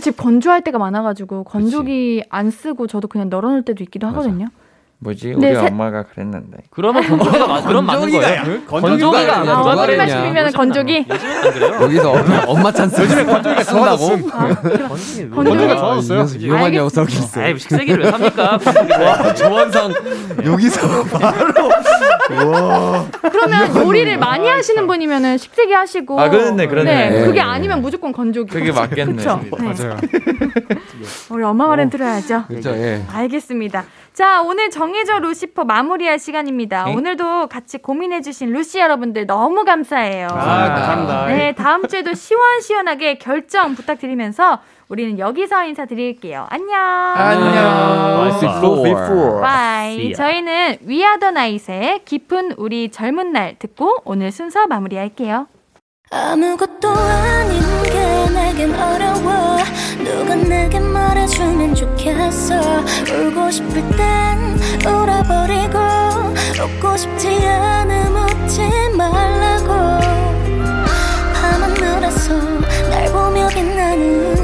Speaker 1: 집 건조할 때가 많아가지고 건조기 안 쓰고 저도 그냥 널어놓을 때도 있기도
Speaker 2: 맞아.
Speaker 1: 하거든요.
Speaker 5: 뭐지?
Speaker 1: 근데
Speaker 5: 우리
Speaker 1: 세-
Speaker 5: 엄마가 그랬는데.
Speaker 3: 그러면 건조기가 맞, 그럼 맞는 거예요.
Speaker 4: 건조기가
Speaker 2: 아니라
Speaker 1: 아,
Speaker 2: 누가
Speaker 1: 얼굴만
Speaker 2: 그랬냐.
Speaker 1: 씹히면 건조기.
Speaker 3: 안?
Speaker 2: 여기서 엄마, 엄마 찬스 요즘에 건조기가 쓴다고?
Speaker 1: 아,
Speaker 3: 건조기
Speaker 1: 건조기가
Speaker 4: 좋아졌어요?
Speaker 2: 위험한. 녀석이 있어.
Speaker 3: 아이 식세기를 왜 삽니까?
Speaker 2: 조원상 여기서
Speaker 1: 그러면 요리를 많이 하시는 분이면은 식세기 하시고.
Speaker 5: 아, 그렇네, 그러네.
Speaker 1: 네,
Speaker 2: 네.
Speaker 1: 그게 아니면 무조건 건조기.
Speaker 5: 그게 맞겠네.
Speaker 1: 그쵸? 네.
Speaker 4: 맞아요.
Speaker 1: 우리 엄마 말은 들어야죠.
Speaker 2: 그렇죠. 예.
Speaker 1: 알겠습니다. 자, 오늘 정해져 루시퍼 마무리할 시간입니다.
Speaker 5: 네.
Speaker 1: 오늘도 같이 고민해주신 루시 여러분들 너무 감사해요.
Speaker 4: 아, 감사합니다.
Speaker 1: 네, 다음 주에도 시원시원하게 결정 부탁드리면서 우리는 여기서 인사드릴게요. 안녕.
Speaker 5: 안녕.
Speaker 2: Before.
Speaker 3: See ya.
Speaker 1: 저희는 위아더 나잇의 깊은 우리 젊은 날 듣고 오늘 순서 마무리할게요.
Speaker 8: 아무것도 아닌 게 내겐 어려워 누가 내게 말해주면 좋겠어 울고 싶을 땐 울어버리고 웃고 싶지 않음 웃지 말라고 밤하늘에서 날 보며 빛나는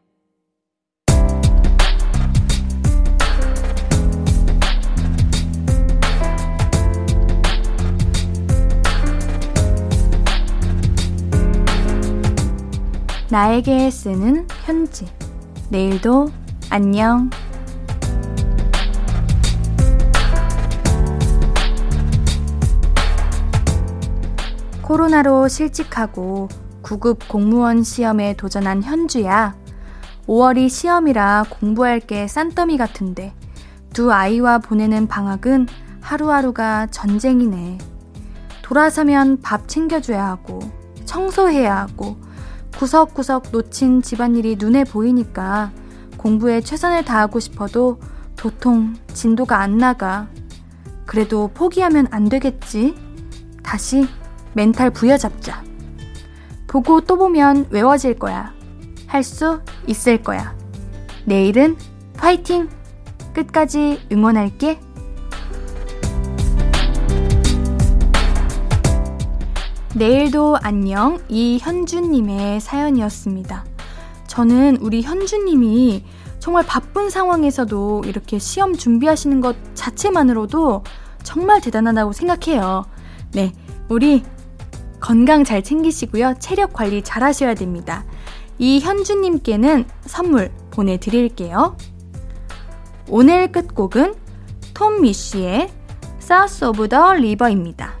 Speaker 1: 나에게 쓰는 편지. 내일도 안녕. 코로나로 실직하고 9급 공무원 시험에 도전한 현주야. 5월이 시험이라 공부할 게 싼더미 같은데 두 아이와 보내는 방학은 하루하루가 전쟁이네. 돌아서면 밥 챙겨줘야 하고 청소해야 하고 구석구석 놓친 집안일이 눈에 보이니까 공부에 최선을 다하고 싶어도 도통 진도가 안 나가. 그래도 포기하면 안 되겠지. 다시 멘탈 부여잡자. 보고 또 보면 외워질 거야. 할 수 있을 거야. 내일은 파이팅! 끝까지 응원할게. 내일도 안녕 이현주님의 사연이었습니다. 저는 우리 현주님이 정말 바쁜 상황에서도 이렇게 시험 준비하시는 것 자체만으로도 정말 대단하다고 생각해요. 네, 우리 건강 잘 챙기시고요. 체력 관리 잘 하셔야 됩니다. 이현주님께는 선물 보내드릴게요. 오늘 끝곡은 톰 미쉬의 South of the River입니다.